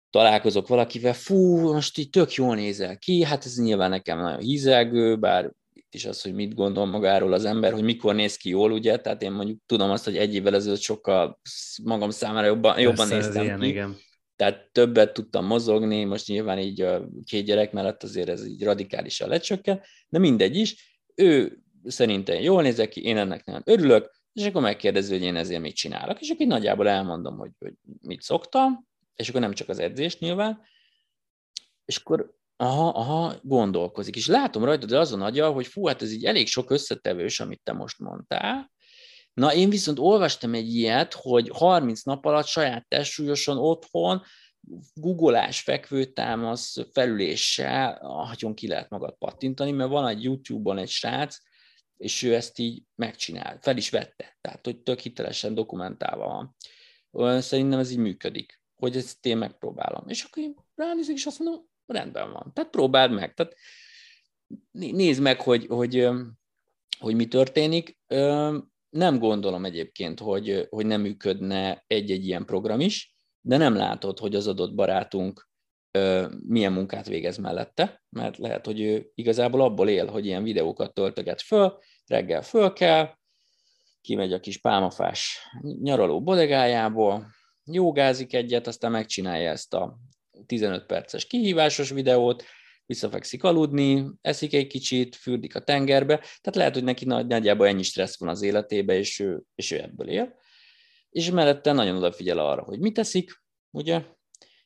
találkozok valakivel, fú, most így tök jól nézel ki, hát ez nyilván nekem nagyon hízelgő, bár itt is az, hogy mit gondol magáról az ember, hogy mikor néz ki jól, ugye, tehát én mondjuk tudom azt, hogy egy évvel ezelőtt sokkal magam számára jobban, jobban néztem ilyen, ki. Igen. Tehát többet tudtam mozogni, most nyilván így a két gyerek mellett azért ez így radikálisan lecsökken, de mindegy is. Ő szerintem jól nézek ki, én ennek nem örülök, és akkor megkérdezi, hogy én ezért mit csinálok, és akkor nagyjából elmondom, hogy, hogy mit szoktam, és akkor nem csak az edzés nyilván, és akkor aha, aha, gondolkozik, és látom rajta, de azon agya, hogy fú, hát ez így elég sok összetevős, amit te most mondtál, Na, én viszont olvastam egy ilyet, hogy 30 nap alatt saját testsúlyosan otthon googolás, fekvőtámasz, felüléssel, ahogyan ki lehet magad pattintani, mert van egy YouTube-on egy srác, és ő ezt így megcsinál, fel is vette, tehát hogy tök hitelesen dokumentálva van. Szerintem ez így működik, hogy ezt én megpróbálom. És akkor én ránézek, és azt mondom, rendben van. Tehát próbáld meg. Tehát nézd meg, hogy, hogy, hogy mi történik. Nem gondolom egyébként, hogy, hogy nem működne egy-egy ilyen program is, de nem látod, hogy az adott barátunk milyen munkát végez mellette, mert lehet, hogy ő igazából abból él, hogy ilyen videókat töltöget föl, reggel föl kell, kimegy a kis pálmafás nyaraló bodegájából, jogázik egyet, aztán megcsinálja ezt a 15 perces kihívásos videót, visszafekszik aludni, eszik egy kicsit, fürdik a tengerbe, tehát lehet, hogy neki nagy, nagyjából ennyi stressz van az életébe, és ő, és ő ebből él. És mellette nagyon odafigyel arra, hogy mit teszik, ugye,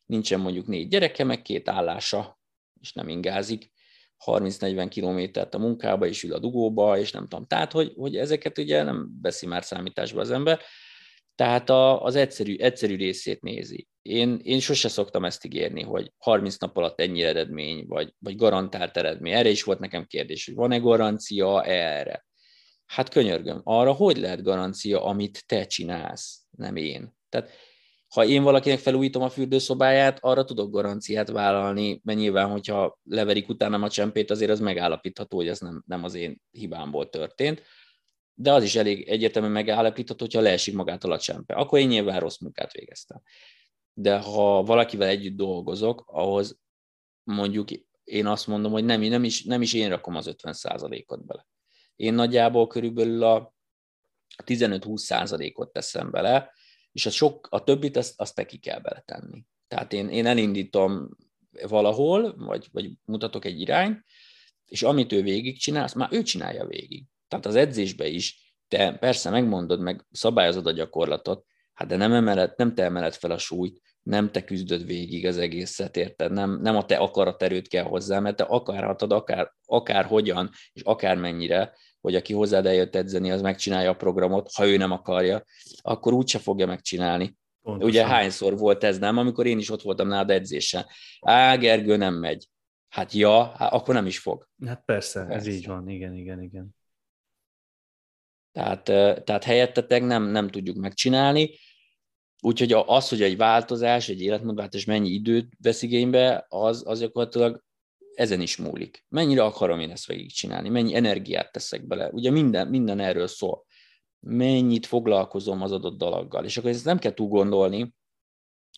nincsen mondjuk négy gyereke, meg két állása, és nem ingázik, 30-40 kilométert a munkába, és ül a dugóba, és nem tudom. Tehát, hogy, hogy ezeket ugye nem veszi már számításba az ember, tehát a, az egyszerű, egyszerű részét nézi. Én, én sose szoktam ezt ígérni, hogy 30 nap alatt ennyi eredmény, vagy, vagy garantált eredmény. Erre is volt nekem kérdés, hogy van-e garancia erre. Hát könyörgöm, arra hogy lehet garancia, amit te csinálsz, nem én. Tehát ha én valakinek felújítom a fürdőszobáját, arra tudok garanciát vállalni, mert nyilván, hogyha leverik utána a csempét, azért az megállapítható, hogy ez nem, nem az én hibámból történt. De az is elég egyértelműen megállapítható, hogyha leesik magától a csempe. Akkor én nyilván rossz munkát végeztem. De ha valakivel együtt dolgozok, ahhoz mondjuk én azt mondom, hogy nem, nem, is, nem is én rakom az 50%-ot bele. Én nagyjából körülbelül a 15-20%-ot teszem bele, és a, sok, a többit azt, azt neki kell beletenni. Tehát én, én elindítom valahol, vagy, vagy mutatok egy irányt, és amit ő végigcsinál, azt már ő csinálja végig. Tehát az edzésbe is, te persze megmondod, meg szabályozod a gyakorlatot, hát de nem, emeled, nem te emeled fel a súlyt, nem te küzdöd végig az egészet, érted? Nem, nem a te akaraterőt kell hozzá, mert te akarhatod akár, akár hogyan, és akár mennyire, hogy aki hozzád eljött edzeni, az megcsinálja a programot, ha ő nem akarja, akkor úgyse fogja megcsinálni. Pontosan. Ugye hányszor volt ez, nem? Amikor én is ott voltam nálad edzésen. Á, Gergő nem megy. Hát ja, hát akkor nem is fog. Hát persze, persze. ez így van, igen, igen, igen. Tehát, tehát helyettetek nem, nem tudjuk megcsinálni. Úgyhogy az, hogy egy változás, egy életmódváltozás mennyi időt vesz igénybe, az, az gyakorlatilag ezen is múlik. Mennyire akarom én ezt végigcsinálni, mennyi energiát teszek bele. Ugye minden, minden erről szól. Mennyit foglalkozom az adott dologgal. És akkor ezt nem kell túl gondolni,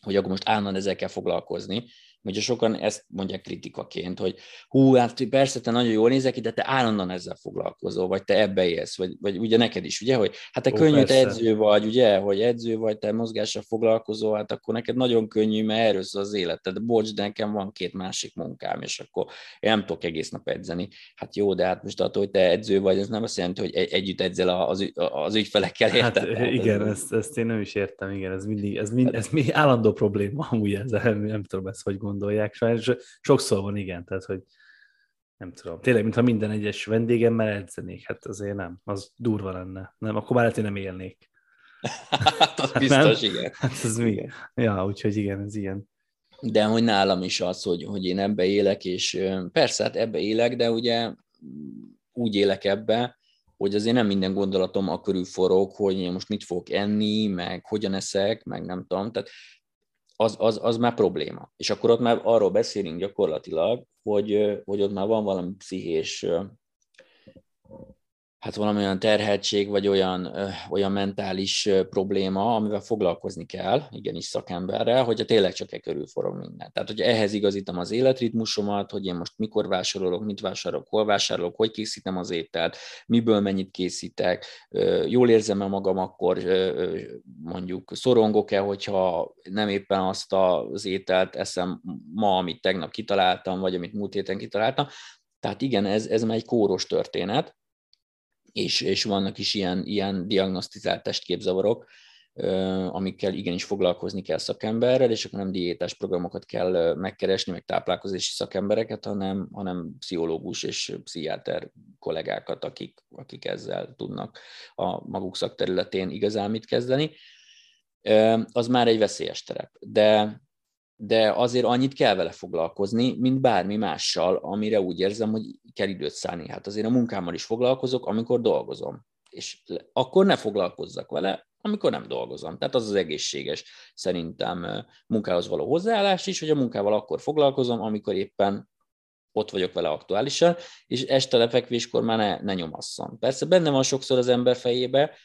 hogy akkor most állandóan ezzel kell foglalkozni, Ugye sokan ezt mondják kritikaként, hogy hú, hát persze te nagyon jól nézek ki, de te állandóan ezzel foglalkozol, vagy te ebbe élsz, vagy, vagy ugye neked is, ugye, hogy hát te Ó, könnyű, te edző vagy, ugye, hogy edző vagy, te mozgással foglalkozol, hát akkor neked nagyon könnyű, mert erről az életed. Bocs, de nekem van két másik munkám, és akkor én nem tudok egész nap edzeni. Hát jó, de hát most attól, hogy te edző vagy, ez nem azt jelenti, hogy együtt edzel az, az ügyfelekkel, hát, érted? Hát, igen, ez... ezt, ezt, én nem is értem, igen, ez mindig, ez, mind, ez mi állandó probléma, amúgy ezzel, nem, nem tudom ezt, hogy gondolják, sajnos sokszor van, igen, tehát, hogy nem tudom, tényleg, mintha minden egyes vendégemmel edzenék, hát azért nem, az durva lenne, nem, akkor már lehet, hogy nem élnék. hát az biztos, nem? igen. Hát ez mi? Ja, úgyhogy igen, ez ilyen. De hogy nálam is az, hogy, hogy én ebbe élek, és persze, hát ebbe élek, de ugye úgy élek ebbe, hogy azért nem minden gondolatom a körül forog, hogy én most mit fogok enni, meg hogyan eszek, meg nem tudom. Tehát az, az, az már probléma. És akkor ott már arról beszélünk gyakorlatilag, hogy, hogy ott már van valami pszichés hát valami olyan terhetség, vagy olyan, ö, olyan mentális ö, probléma, amivel foglalkozni kell, igenis szakemberrel, hogyha tényleg csak e körül forog minden. Tehát, hogy ehhez igazítom az életritmusomat, hogy én most mikor vásárolok, mit vásárolok, hol vásárolok, hogy készítem az ételt, miből mennyit készítek, ö, jól érzem-e magam, akkor mondjuk szorongok-e, hogyha nem éppen azt az ételt eszem ma, amit tegnap kitaláltam, vagy amit múlt héten kitaláltam. Tehát igen, ez, ez már egy kóros történet, és, és vannak is ilyen, ilyen diagnosztizált testképzavarok, amikkel igenis foglalkozni kell szakemberrel, és akkor nem diétás programokat kell megkeresni, meg táplálkozási szakembereket, hanem, hanem pszichológus és pszichiáter kollégákat, akik, akik ezzel tudnak a maguk szakterületén igazán mit kezdeni. Az már egy veszélyes terep. De, de azért annyit kell vele foglalkozni, mint bármi mással, amire úgy érzem, hogy kell időt szállni. Hát azért a munkámmal is foglalkozok, amikor dolgozom. És akkor ne foglalkozzak vele, amikor nem dolgozom. Tehát az az egészséges szerintem munkához való hozzáállás is, hogy a munkával akkor foglalkozom, amikor éppen ott vagyok vele aktuálisan, és este lefekvéskor már ne, ne nyomasszon. Persze benne van sokszor az ember fejébe,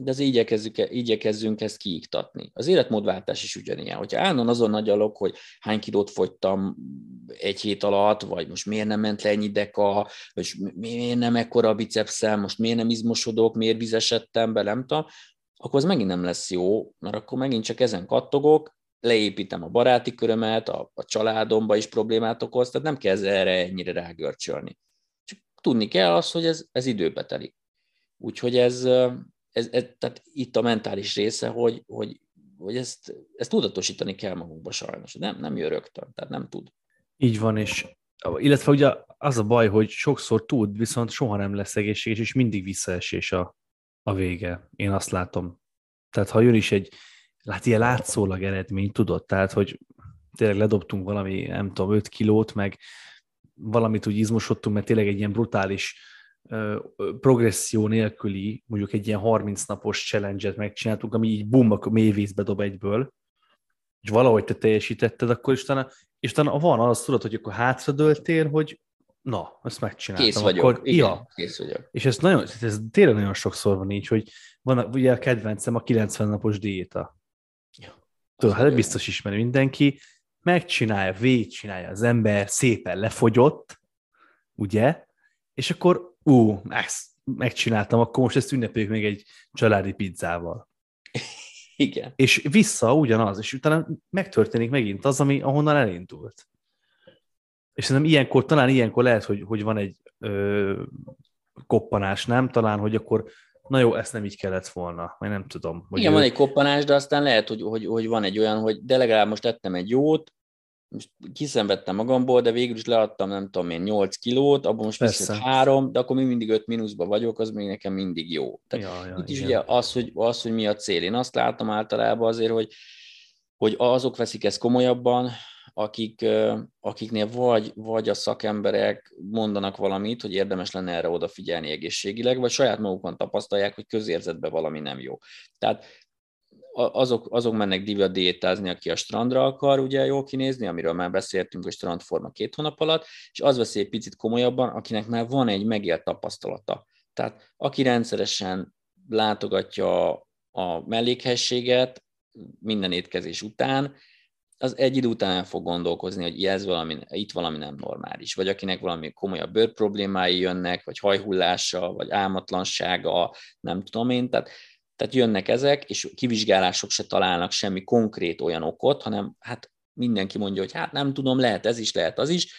de az igyekezzünk, igyekezzünk ezt kiiktatni. Az életmódváltás is ugyanilyen. Hogyha állandóan azon nagy alok, hogy hány kilót fogytam egy hét alatt, vagy most miért nem ment le ennyi deka, vagy miért nem ekkora a bicepszem, most miért nem izmosodok, miért vizesedtem be, nem tudom, akkor az megint nem lesz jó, mert akkor megint csak ezen kattogok, leépítem a baráti körömet, a, a családomba is problémát okoz, tehát nem kell erre ennyire rágörcsölni. Csak tudni kell az, hogy ez, ez időbe telik. Úgyhogy ez, ez, ez, tehát itt a mentális része, hogy, hogy hogy ezt, ezt tudatosítani kell magunkba sajnos. Nem, nem jön rögtön, tehát nem tud. Így van, és illetve ugye az a baj, hogy sokszor tud, viszont soha nem lesz egészséges, és mindig visszaesés a, a vége. Én azt látom. Tehát ha jön is egy, lát ilyen látszólag eredmény, tudod, tehát hogy tényleg ledobtunk valami, nem tudom, 5 kilót, meg valamit úgy izmosodtunk, mert tényleg egy ilyen brutális progresszió nélküli, mondjuk egy ilyen 30 napos challenge-et megcsináltunk, ami így bum, akkor mély vízbe dob egyből, és valahogy te teljesítetted, akkor is utána, és utána van az, tudod, hogy akkor hátradőltél, hogy na, ezt megcsináltam. Kész vagyok. Akkor, Igen, ja. kész vagyok. És ez, nagyon, ez tényleg nagyon sokszor van így, hogy van ugye a kedvencem a 90 napos diéta. Ja. Tudod, hát biztos ismeri mindenki, megcsinálja, végigcsinálja az ember, szépen lefogyott, ugye, és akkor ú, ezt megcsináltam, akkor most ezt ünnepeljük még egy családi pizzával. Igen. És vissza ugyanaz, és utána megtörténik megint az, ami ahonnan elindult. És szerintem ilyenkor, talán ilyenkor lehet, hogy, hogy van egy ö, koppanás, nem? Talán, hogy akkor na jó, ezt nem így kellett volna, vagy nem tudom. Hogy Igen, ő... van egy koppanás, de aztán lehet, hogy, hogy, hogy van egy olyan, hogy de legalább most ettem egy jót, most kiszenvedtem magamból, de végül is leadtam, nem tudom én, 8 kilót, abban most viszont három, de akkor még mindig 5 mínuszba vagyok, az még nekem mindig jó. Tehát Ja, ja, itt is igen. ugye az hogy, az, hogy mi a cél. Én azt látom általában azért, hogy, hogy azok veszik ezt komolyabban, akik, akiknél vagy, vagy a szakemberek mondanak valamit, hogy érdemes lenne erre odafigyelni egészségileg, vagy saját magukon tapasztalják, hogy közérzetben valami nem jó. Tehát azok, azok mennek divat diétázni, aki a strandra akar ugye jól kinézni, amiről már beszéltünk, hogy strandforma két hónap alatt, és az veszi egy picit komolyabban, akinek már van egy megélt tapasztalata. Tehát aki rendszeresen látogatja a mellékhességet minden étkezés után, az egy idő után el fog gondolkozni, hogy ez valami, itt valami nem normális, vagy akinek valami komolyabb bőr problémái jönnek, vagy hajhullása, vagy álmatlansága, nem tudom én, tehát, tehát jönnek ezek, és kivizsgálások se találnak semmi konkrét olyan okot, hanem hát mindenki mondja, hogy hát nem tudom, lehet ez is, lehet az is,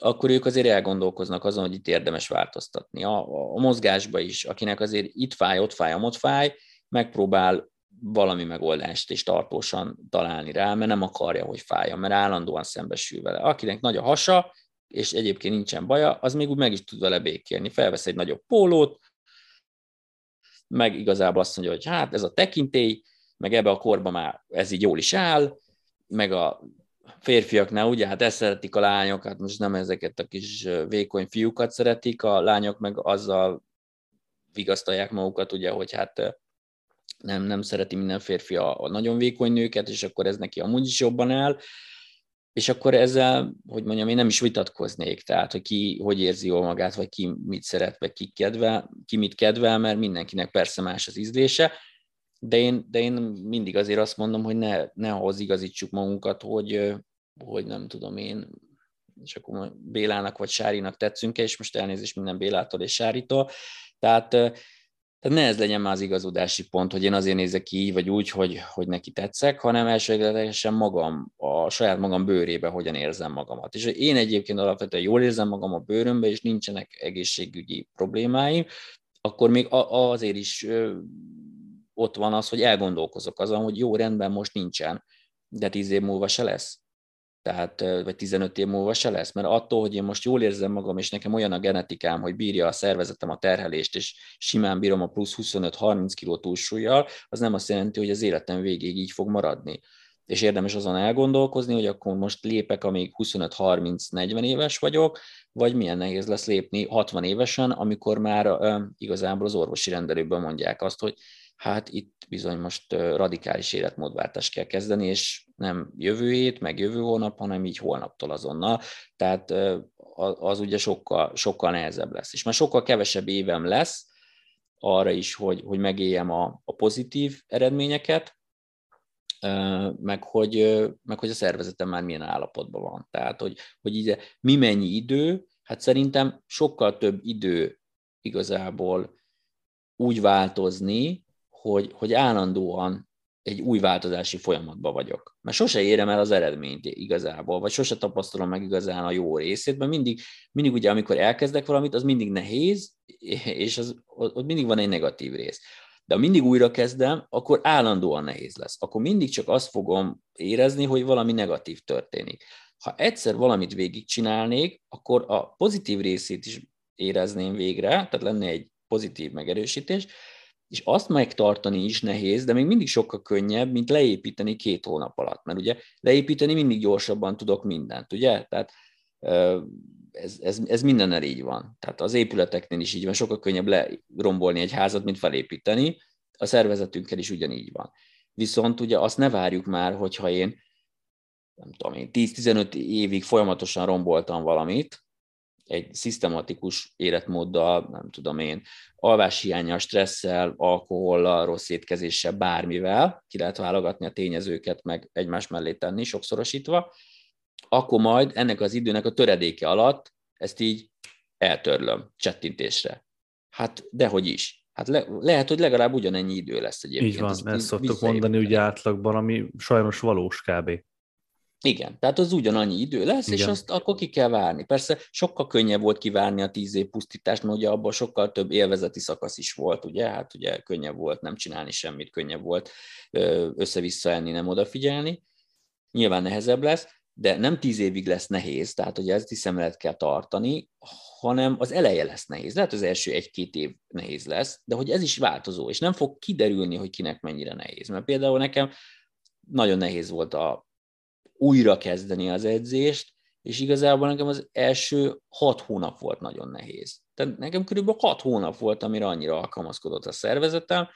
akkor ők azért elgondolkoznak azon, hogy itt érdemes változtatni. A, a, mozgásba is, akinek azért itt fáj, ott fáj, ott fáj, megpróbál valami megoldást és tartósan találni rá, mert nem akarja, hogy fájjon, mert állandóan szembesül vele. Akinek nagy a hasa, és egyébként nincsen baja, az még úgy meg is tud vele békélni. Felvesz egy nagyobb pólót, meg igazából azt mondja, hogy hát ez a tekintély, meg ebbe a korba már ez így jól is áll, meg a férfiaknál ugye, hát ezt szeretik a lányok, hát most nem ezeket a kis vékony fiúkat szeretik, a lányok meg azzal vigasztalják magukat, ugye, hogy hát nem, nem szereti minden férfi a, a nagyon vékony nőket, és akkor ez neki amúgy is jobban áll, és akkor ezzel, hogy mondjam, én nem is vitatkoznék, tehát, hogy ki hogy érzi jól magát, vagy ki mit szeret, vagy ki, kedvel, ki mit kedvel, mert mindenkinek persze más az ízlése, de én, de én mindig azért azt mondom, hogy ne, ne ahhoz igazítsuk magunkat, hogy, hogy nem tudom én, és akkor Bélának vagy Sárinak tetszünk és most elnézést minden Bélától és Sáritól, tehát, tehát ne ez legyen már az igazodási pont, hogy én azért nézek ki így vagy úgy, hogy, hogy neki tetszek, hanem elsőlegesen magam, a saját magam bőrébe hogyan érzem magamat. És én egyébként alapvetően jól érzem magam a bőrömbe, és nincsenek egészségügyi problémáim, akkor még azért is ott van az, hogy elgondolkozok azon, hogy jó, rendben, most nincsen, de tíz év múlva se lesz. Tehát, vagy 15 év múlva se lesz, mert attól, hogy én most jól érzem magam, és nekem olyan a genetikám, hogy bírja a szervezetem a terhelést, és simán bírom a plusz 25-30 kg túlsúlyjal, az nem azt jelenti, hogy az életem végéig így fog maradni. És érdemes azon elgondolkozni, hogy akkor most lépek, amíg 25-30-40 éves vagyok, vagy milyen nehéz lesz lépni 60 évesen, amikor már uh, igazából az orvosi rendelőben mondják azt, hogy hát itt bizony most radikális életmódváltást kell kezdeni, és nem jövő hét, meg jövő hónap, hanem így holnaptól azonnal. Tehát az ugye sokkal, sokkal nehezebb lesz. És már sokkal kevesebb évem lesz arra is, hogy, hogy megéljem a, a pozitív eredményeket, meg hogy, meg hogy a szervezetem már milyen állapotban van. Tehát, hogy, hogy így mi mennyi idő, hát szerintem sokkal több idő igazából úgy változni, hogy, hogy állandóan egy új változási folyamatban vagyok. Mert sose érem el az eredményt igazából, vagy sose tapasztalom meg igazán a jó részét, mert mindig, mindig ugye, amikor elkezdek valamit, az mindig nehéz, és az, ott mindig van egy negatív rész. De ha mindig újra kezdem, akkor állandóan nehéz lesz. Akkor mindig csak azt fogom érezni, hogy valami negatív történik. Ha egyszer valamit végigcsinálnék, akkor a pozitív részét is érezném végre, tehát lenne egy pozitív megerősítés, és azt megtartani is nehéz, de még mindig sokkal könnyebb, mint leépíteni két hónap alatt. Mert ugye leépíteni mindig gyorsabban tudok mindent, ugye? Tehát ez, ez, ez mindennel így van. Tehát az épületeknél is így van, sokkal könnyebb lerombolni egy házat, mint felépíteni, a szervezetünkkel is ugyanígy van. Viszont ugye azt ne várjuk már, hogyha én nem tudom én, 10-15 évig folyamatosan romboltam valamit, egy szisztematikus életmóddal, nem tudom én, alváshiányjal, stresszel, alkohollal, rossz étkezéssel, bármivel, ki lehet válogatni a tényezőket, meg egymás mellé tenni, sokszorosítva, akkor majd ennek az időnek a töredéke alatt ezt így eltörlöm csettintésre. Hát dehogy is. Hát le, lehet, hogy legalább ugyanennyi idő lesz egyébként. Így van, ezt, ezt szoktuk mondani ugye átlagban, ami sajnos valós kb. Igen, tehát az ugyanannyi idő lesz, Igen. és azt akkor ki kell várni. Persze sokkal könnyebb volt kivárni a tíz év pusztítást, mert ugye abban sokkal több élvezeti szakasz is volt, ugye? Hát ugye könnyebb volt nem csinálni semmit, könnyebb volt össze-vissza enni, nem odafigyelni. Nyilván nehezebb lesz, de nem tíz évig lesz nehéz, tehát hogy ezt lehet kell tartani, hanem az eleje lesz nehéz. Lehet az első egy-két év nehéz lesz, de hogy ez is változó, és nem fog kiderülni, hogy kinek mennyire nehéz. Mert például nekem nagyon nehéz volt a újra kezdeni az edzést, és igazából nekem az első hat hónap volt nagyon nehéz. Tehát nekem körülbelül hat hónap volt, amire annyira alkalmazkodott a szervezetem,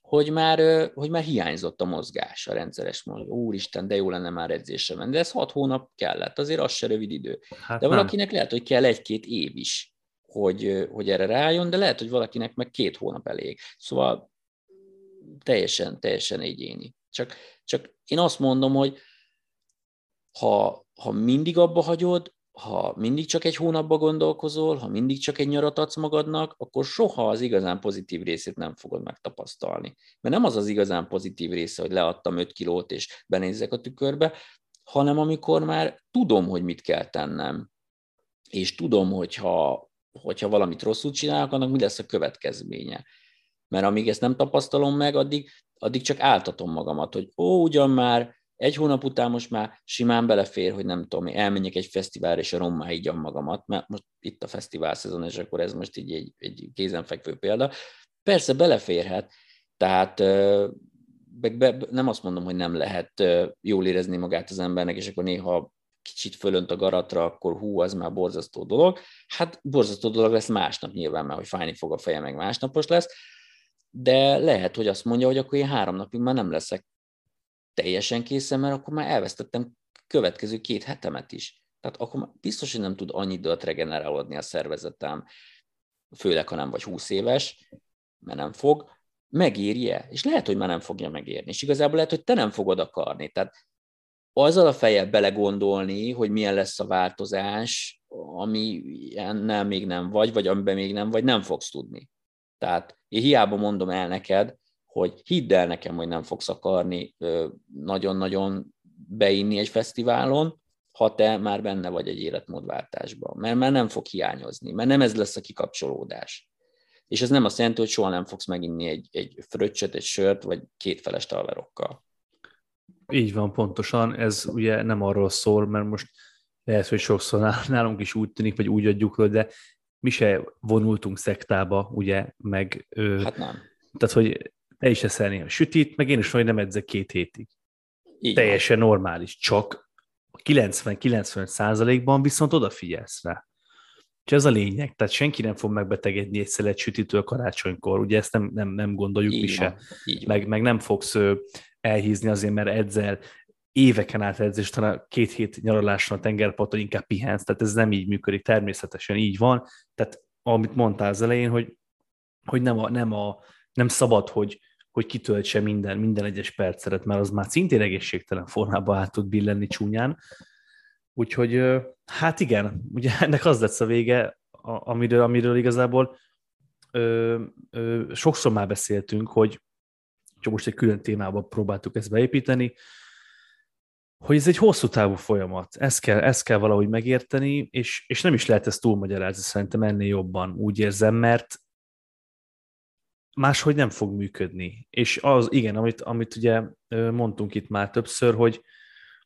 hogy már, hogy már hiányzott a mozgás, a rendszeres mozgás. Úristen, de jó lenne már edzésre menni. De ez hat hónap kellett, azért az se rövid idő. Hát de nem. valakinek lehet, hogy kell egy-két év is, hogy, hogy erre rájön, de lehet, hogy valakinek meg két hónap elég. Szóval teljesen, teljesen egyéni. Csak, csak én azt mondom, hogy ha, ha mindig abba hagyod, ha mindig csak egy hónapba gondolkozol, ha mindig csak egy nyarat adsz magadnak, akkor soha az igazán pozitív részét nem fogod megtapasztalni. Mert nem az az igazán pozitív része, hogy leadtam 5 kilót és benézzek a tükörbe, hanem amikor már tudom, hogy mit kell tennem, és tudom, hogyha, hogyha valamit rosszul csinálok, annak mi lesz a következménye. Mert amíg ezt nem tapasztalom meg, addig, addig csak áltatom magamat, hogy ó, ugyan már egy hónap után most már simán belefér, hogy nem tudom, elmenjek egy fesztiválra, és a rommá higgyam magamat, mert most itt a fesztivál szezon, és akkor ez most így egy, egy kézenfekvő példa. Persze beleférhet, tehát be, be, nem azt mondom, hogy nem lehet jól érezni magát az embernek, és akkor néha kicsit fölönt a garatra, akkor hú, az már borzasztó dolog. Hát borzasztó dolog lesz másnap nyilván, mert hogy fájni fog a feje, meg másnapos lesz, de lehet, hogy azt mondja, hogy akkor én három napig már nem leszek teljesen készen, mert akkor már elvesztettem következő két hetemet is. Tehát akkor már biztos, hogy nem tud annyi időt regenerálódni a szervezetem, főleg, ha nem vagy 20 éves, mert nem fog, megérje, és lehet, hogy már nem fogja megérni, és igazából lehet, hogy te nem fogod akarni. Tehát azzal a fejjel belegondolni, hogy milyen lesz a változás, ami nem még nem vagy, vagy amiben még nem vagy, nem fogsz tudni. Tehát én hiába mondom el neked, hogy hidd el nekem, hogy nem fogsz akarni nagyon-nagyon beinni egy fesztiválon, ha te már benne vagy egy életmódváltásban, mert már nem fog hiányozni, mert nem ez lesz a kikapcsolódás. És ez nem azt jelenti, hogy soha nem fogsz meginni egy, egy fröccset, egy sört, vagy két feles talverokkal. Így van, pontosan. Ez ugye nem arról szól, mert most lehet, hogy sokszor nálunk is úgy tűnik, vagy úgy adjuk le, de mi se vonultunk szektába, ugye, meg... Hát nem. Tehát, hogy te is eszel a sütit, meg én is vagy nem edzek két hétig. Így Teljesen normális, csak 90-90 százalékban viszont odafigyelsz rá. És ez a lényeg, tehát senki nem fog megbetegedni egy szelet sütitől karácsonykor, ugye ezt nem, nem, nem gondoljuk így mi se. Meg, meg nem fogsz elhízni azért, mert edzel éveken át edzés, talán két hét nyaraláson a tengerparton inkább pihensz, tehát ez nem így működik, természetesen így van. Tehát amit mondtál az elején, hogy, hogy nem, a, nem, a, nem szabad, hogy hogy kitöltse minden, minden egyes perceret, mert az már szintén egészségtelen formába át tud billenni csúnyán. Úgyhogy hát igen, ugye ennek az lesz a vége, amiről, amiről igazából ö, ö, sokszor már beszéltünk, hogy csak most egy külön témába próbáltuk ezt beépíteni, hogy ez egy hosszú távú folyamat, ezt kell, ezt kell valahogy megérteni, és, és nem is lehet ezt túlmagyarázni szerintem ennél jobban, úgy érzem, mert máshogy nem fog működni. És az, igen, amit, amit ugye mondtunk itt már többször, hogy,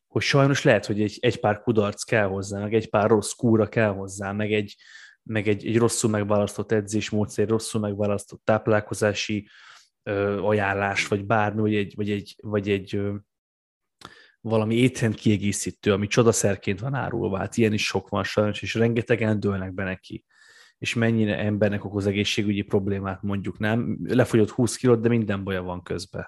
hogy sajnos lehet, hogy egy, egy pár kudarc kell hozzá, meg egy pár rossz kúra kell hozzá, meg egy, meg egy, egy rosszul megválasztott edzésmódszer, rosszul megválasztott táplálkozási ö, ajánlás, vagy bármi, vagy egy, vagy egy, vagy egy ö, valami étrend kiegészítő, ami csodaszerként van árulva. Hát ilyen is sok van sajnos, és rengetegen dőlnek be neki. És mennyire embernek okoz egészségügyi problémát mondjuk, nem? Lefogyott 20 kilót, de minden baja van közben.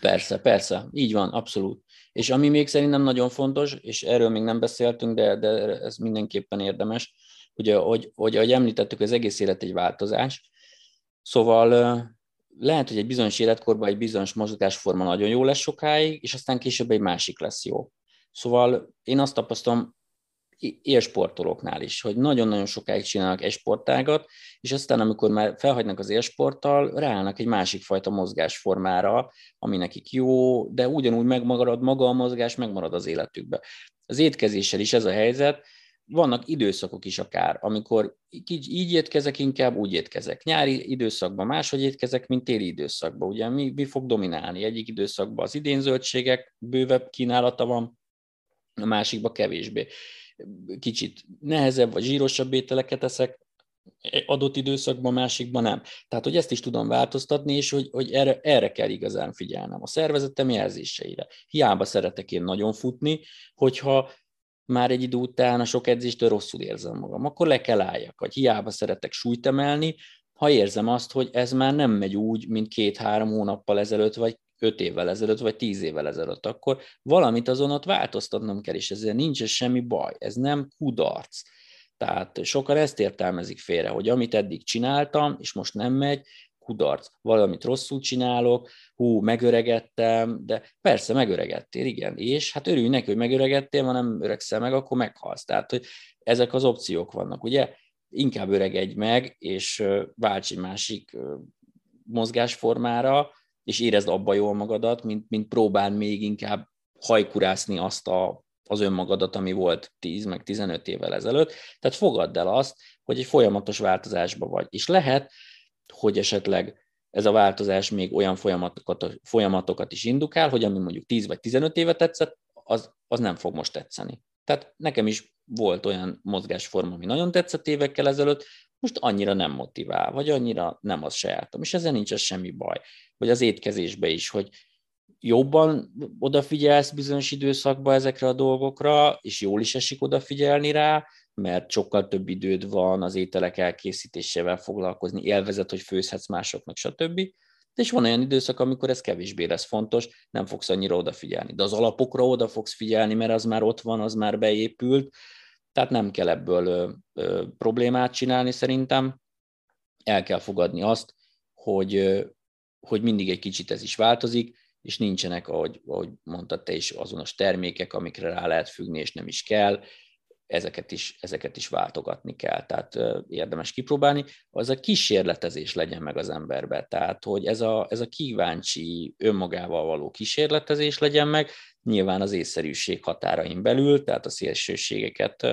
Persze, persze, így van, abszolút. És ami még szerintem nagyon fontos, és erről még nem beszéltünk, de, de ez mindenképpen érdemes, ugye, hogy, hogy ahogy említettük, az egész élet egy változás, szóval lehet, hogy egy bizonyos életkorban egy bizonyos mozgásforma nagyon jó lesz sokáig, és aztán később egy másik lesz jó. Szóval én azt tapasztalom, élsportolóknál is, hogy nagyon-nagyon sokáig csinálnak egy és aztán, amikor már felhagynak az élsporttal, ráállnak egy másik fajta mozgásformára, ami nekik jó, de ugyanúgy megmarad maga a mozgás, megmarad az életükbe. Az étkezéssel is ez a helyzet, vannak időszakok is akár, amikor így, így étkezek, inkább úgy étkezek. Nyári időszakban máshogy étkezek, mint téli időszakban. Ugye mi, mi fog dominálni? Egyik időszakban az idénzöldségek bővebb kínálata van, a másikban kevésbé. Kicsit nehezebb vagy zsírosabb ételeket eszek, adott időszakban, másikban nem. Tehát, hogy ezt is tudom változtatni, és hogy, hogy erre, erre kell igazán figyelnem, a szervezetem jelzéseire. Hiába szeretek én nagyon futni, hogyha már egy idő után a sok edzéstől rosszul érzem magam, akkor le kell álljak, hogy hiába szeretek súlyt emelni, ha érzem azt, hogy ez már nem megy úgy, mint két-három hónappal ezelőtt, vagy öt évvel ezelőtt, vagy tíz évvel ezelőtt, akkor valamit azon ott változtatnom kell, és ezzel nincs semmi baj, ez nem kudarc. Tehát sokan ezt értelmezik félre, hogy amit eddig csináltam, és most nem megy, kudarc, valamit rosszul csinálok, hú, megöregettem, de persze megöregettél, igen, és hát örülj neki, hogy megöregettél, ha nem öregszel meg, akkor meghalsz. Tehát, hogy ezek az opciók vannak, ugye? Inkább öregedj meg, és válts egy másik mozgásformára, és érezd abba jól magadat, mint, mint próbál még inkább hajkurászni azt a, az önmagadat, ami volt 10 meg 15 évvel ezelőtt. Tehát fogadd el azt, hogy egy folyamatos változásban vagy. És lehet, hogy esetleg ez a változás még olyan folyamatokat, folyamatokat is indukál, hogy ami mondjuk 10 vagy 15 éve tetszett, az, az nem fog most tetszeni. Tehát nekem is volt olyan mozgásforma, ami nagyon tetszett évekkel ezelőtt, most annyira nem motivál, vagy annyira nem az sajátom, és ezzel nincs semmi baj. Vagy az étkezésbe is, hogy jobban odafigyelsz bizonyos időszakban ezekre a dolgokra, és jól is esik odafigyelni rá, mert sokkal több időd van az ételek elkészítésével foglalkozni, élvezet, hogy főzhetsz másoknak, stb. És van olyan időszak, amikor ez kevésbé lesz fontos, nem fogsz annyira odafigyelni. De az alapokra oda fogsz figyelni, mert az már ott van, az már beépült, tehát nem kell ebből ö, ö, problémát csinálni szerintem. El kell fogadni azt, hogy, ö, hogy mindig egy kicsit ez is változik, és nincsenek, ahogy, ahogy mondtad te is, azonos termékek, amikre rá lehet függni, és nem is kell ezeket is, ezeket is váltogatni kell, tehát érdemes kipróbálni, az a kísérletezés legyen meg az emberbe, tehát hogy ez a, ez a kíváncsi önmagával való kísérletezés legyen meg, nyilván az észszerűség határain belül, tehát a szélsőségeket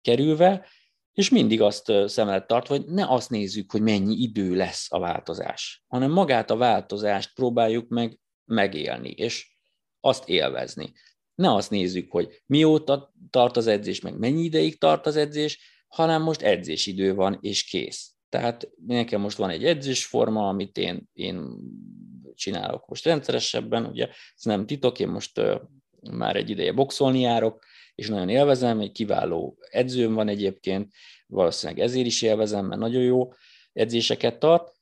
kerülve, és mindig azt szem előtt hogy ne azt nézzük, hogy mennyi idő lesz a változás, hanem magát a változást próbáljuk meg megélni, és azt élvezni ne azt nézzük, hogy mióta tart az edzés, meg mennyi ideig tart az edzés, hanem most edzésidő van, és kész. Tehát nekem most van egy edzésforma, amit én, én csinálok most rendszeresebben, ugye ez nem titok, én most uh, már egy ideje boxolni járok, és nagyon élvezem, egy kiváló edzőm van egyébként, valószínűleg ezért is élvezem, mert nagyon jó edzéseket tart,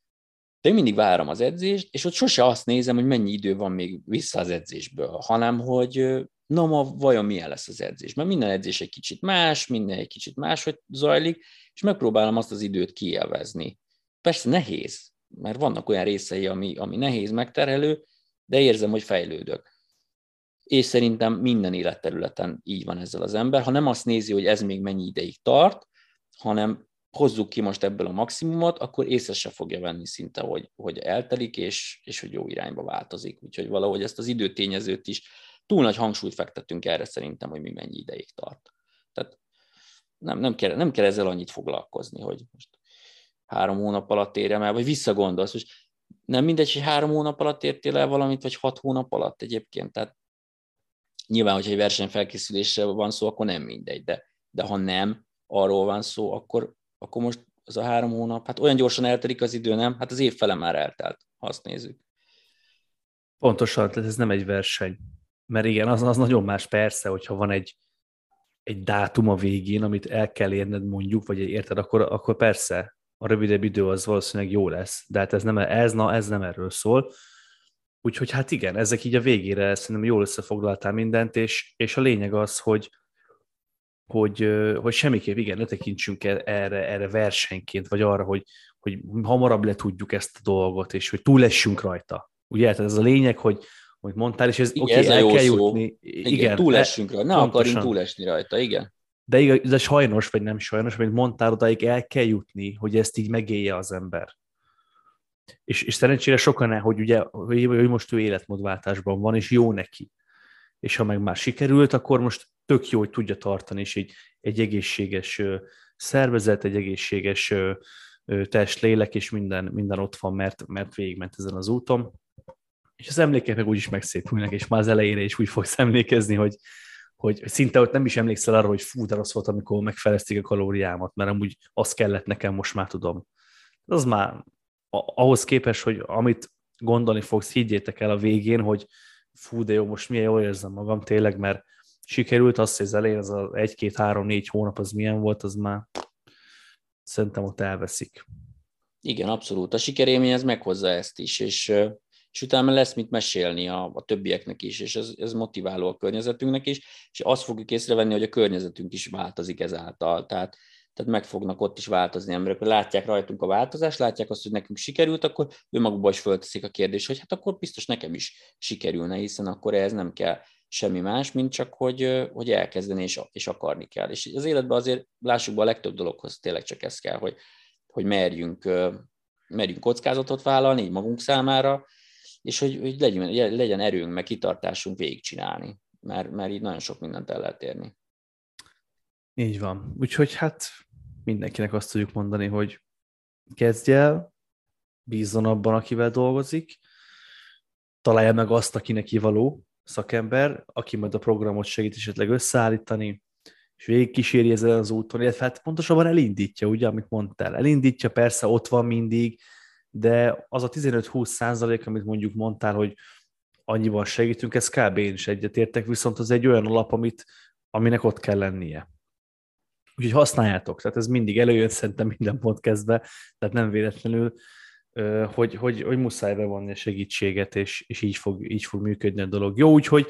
de én mindig várom az edzést, és ott sose azt nézem, hogy mennyi idő van még vissza az edzésből, hanem hogy na ma vajon milyen lesz az edzés. Mert minden edzés egy kicsit más, minden egy kicsit máshogy zajlik, és megpróbálom azt az időt kielvezni. Persze nehéz, mert vannak olyan részei, ami, ami nehéz, megterhelő, de érzem, hogy fejlődök. És szerintem minden életterületen így van ezzel az ember. Ha nem azt nézi, hogy ez még mennyi ideig tart, hanem hozzuk ki most ebből a maximumot, akkor észre se fogja venni szinte, hogy, hogy eltelik, és, és hogy jó irányba változik. Úgyhogy valahogy ezt az időtényezőt is túl nagy hangsúlyt fektettünk erre szerintem, hogy mi mennyi ideig tart. Tehát nem, nem, kell, nem kell ezzel annyit foglalkozni, hogy most három hónap alatt érjem el, vagy visszagondolsz, most nem mindegy, hogy három hónap alatt értél el valamit, vagy hat hónap alatt egyébként. Tehát nyilván, hogyha egy versenyfelkészülésre van szó, akkor nem mindegy, de, de ha nem arról van szó, akkor, akkor most az a három hónap, hát olyan gyorsan eltelik az idő, nem? Hát az év fele már eltelt, ha azt nézzük. Pontosan, tehát ez nem egy verseny. Mert igen, az, az nagyon más persze, hogyha van egy, egy dátum a végén, amit el kell érned mondjuk, vagy érted, akkor, akkor persze a rövidebb idő az valószínűleg jó lesz, de hát ez nem, ez, na, ez nem erről szól. Úgyhogy hát igen, ezek így a végére szerintem jól összefoglaltál mindent, és, és a lényeg az, hogy, hogy, hogy semmiképp igen, ne tekintsünk erre, erre versenyként, vagy arra, hogy, hogy hamarabb le tudjuk ezt a dolgot, és hogy túlessünk rajta. Ugye, tehát ez a lényeg, hogy, hogy mondtál, és ez, igen, okay, el kell szó. jutni. Igen, igen túlessünk rajta, ne pontosan. akarjunk túlesni rajta, igen. De, igaz, de sajnos, vagy nem sajnos, mint mondtál, odaig el kell jutni, hogy ezt így megélje az ember. És, és szerencsére sokan, hogy ugye, hogy most ő életmódváltásban van, és jó neki. És ha meg már sikerült, akkor most tök jó, hogy tudja tartani, és egy, egy egészséges szervezet, egy egészséges test, lélek, és minden, minden ott van, mert, mert végigment ezen az úton. És az emlékek meg úgyis megszépülnek, és már az elejére is úgy fogsz emlékezni, hogy, hogy szinte ott nem is emlékszel arra, hogy fú, de rossz volt, amikor megfelezték a kalóriámat, mert amúgy az kellett nekem, most már tudom. Az már ahhoz képest, hogy amit gondolni fogsz, higgyétek el a végén, hogy fú, de jó, most milyen jól érzem magam tényleg, mert sikerült, azt, hogy az elején az a egy-két-három-négy hónap az milyen volt, az már szerintem ott elveszik. Igen, abszolút. A sikerélmény ez meghozza ezt is, és, és utána lesz mit mesélni a, a többieknek is, és ez, ez motiváló a környezetünknek is, és azt fogjuk észrevenni, hogy a környezetünk is változik ezáltal. Tehát tehát meg fognak ott is változni emberek. Látják rajtunk a változást, látják azt, hogy nekünk sikerült, akkor önmagukban is fölteszik a kérdést, hogy hát akkor biztos nekem is sikerülne, hiszen akkor ez nem kell semmi más, mint csak, hogy, hogy elkezdeni és, és akarni kell. És az életben azért lássuk be a legtöbb dologhoz tényleg csak ez kell, hogy, hogy merjünk, merjünk kockázatot vállalni így magunk számára, és hogy, hogy legyen, legyen erőnk, meg kitartásunk végigcsinálni, mert, mert így nagyon sok mindent el lehet érni. Így van. Úgyhogy hát mindenkinek azt tudjuk mondani, hogy kezdj el, bízzon abban, akivel dolgozik, találja meg azt, aki neki való szakember, aki majd a programot segít esetleg összeállítani, és végig kíséri ezen az úton, illetve hát pontosabban elindítja, ugye, amit mondtál. Elindítja, persze ott van mindig, de az a 15-20 százalék, amit mondjuk mondtál, hogy annyiban segítünk, ez kb. én is egyetértek, viszont az egy olyan alap, amit, aminek ott kell lennie. Úgyhogy használjátok, tehát ez mindig előjön szerintem minden podcastbe, tehát nem véletlenül, hogy, hogy, hogy muszáj bevonni a segítséget, és, és így, fog, így fog működni a dolog. Jó, úgyhogy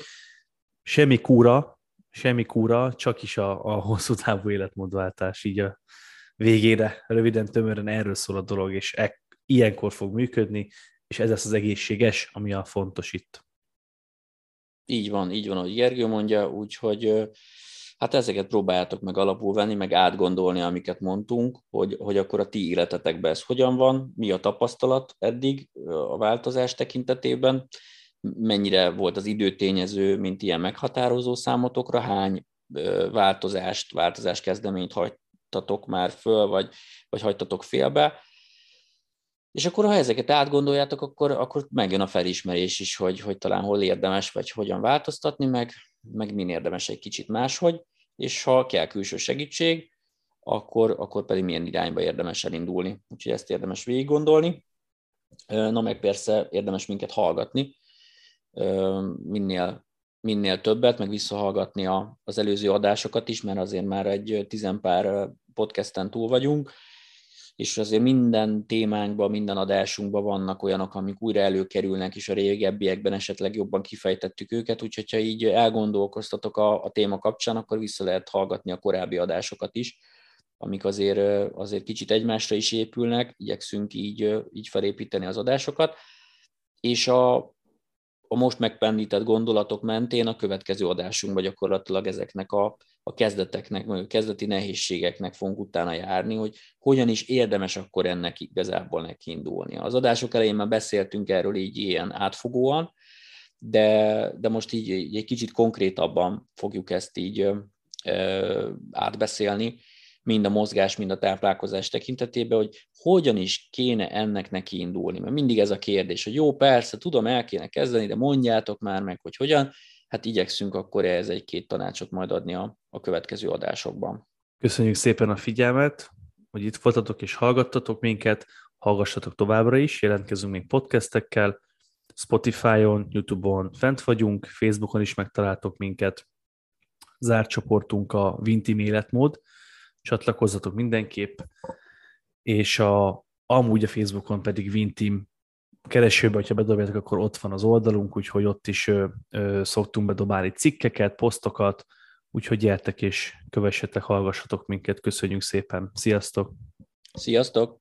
semmi kúra, semmi kúra, csak is a, a hosszú távú életmódváltás, így a végére, röviden, tömören erről szól a dolog, és e, ilyenkor fog működni, és ez lesz az egészséges, ami a fontos itt. Így van, így van, ahogy Gergő mondja, úgyhogy hát ezeket próbáljátok meg alapul venni, meg átgondolni, amiket mondtunk, hogy, hogy akkor a ti életetekben ez hogyan van, mi a tapasztalat eddig a változás tekintetében, mennyire volt az időtényező, mint ilyen meghatározó számotokra, hány változást, változás kezdeményt hagytatok már föl, vagy, vagy hagytatok félbe, és akkor, ha ezeket átgondoljátok, akkor, akkor megjön a felismerés is, hogy, hogy talán hol érdemes, vagy hogyan változtatni, meg, meg min érdemes egy kicsit máshogy, és ha kell külső segítség, akkor, akkor pedig milyen irányba érdemes elindulni. Úgyhogy ezt érdemes végig gondolni. Na meg persze érdemes minket hallgatni, minél, minél többet, meg visszahallgatni az előző adásokat is, mert azért már egy tizenpár podcasten túl vagyunk, és azért minden témánkban, minden adásunkban vannak olyanok, amik újra előkerülnek, és a régebbiekben esetleg jobban kifejtettük őket, úgyhogy ha így elgondolkoztatok a, a téma kapcsán, akkor vissza lehet hallgatni a korábbi adásokat is, amik azért, azért kicsit egymásra is épülnek, igyekszünk így, így felépíteni az adásokat, és a, a most megpendített gondolatok mentén a következő adásunkban gyakorlatilag ezeknek a, a kezdeteknek, vagy a kezdeti nehézségeknek fogunk utána járni, hogy hogyan is érdemes akkor ennek igazából neki indulni. Az adások elején már beszéltünk erről így ilyen átfogóan, de, de most így, így egy kicsit konkrétabban fogjuk ezt így ö, átbeszélni, mind a mozgás, mind a táplálkozás tekintetében, hogy hogyan is kéne ennek neki indulni. Mert mindig ez a kérdés, hogy jó, persze, tudom, el kéne kezdeni, de mondjátok már meg, hogy hogyan. Hát igyekszünk akkor ehhez egy-két tanácsot majd adni a, a következő adásokban. Köszönjük szépen a figyelmet, hogy itt voltatok és hallgattatok minket, hallgassatok továbbra is, jelentkezünk még podcastekkel, Spotify-on, YouTube-on fent vagyunk, Facebookon is megtaláltok minket, zárt csoportunk a Vintim életmód, csatlakozzatok mindenképp, és a, amúgy a Facebookon pedig Vintim keresőbe, hogyha bedobjátok, akkor ott van az oldalunk, úgyhogy ott is ö, ö, szoktunk bedobálni cikkeket, posztokat, úgyhogy gyertek és kövessetek, hallgassatok minket, köszönjük szépen, sziasztok! Sziasztok!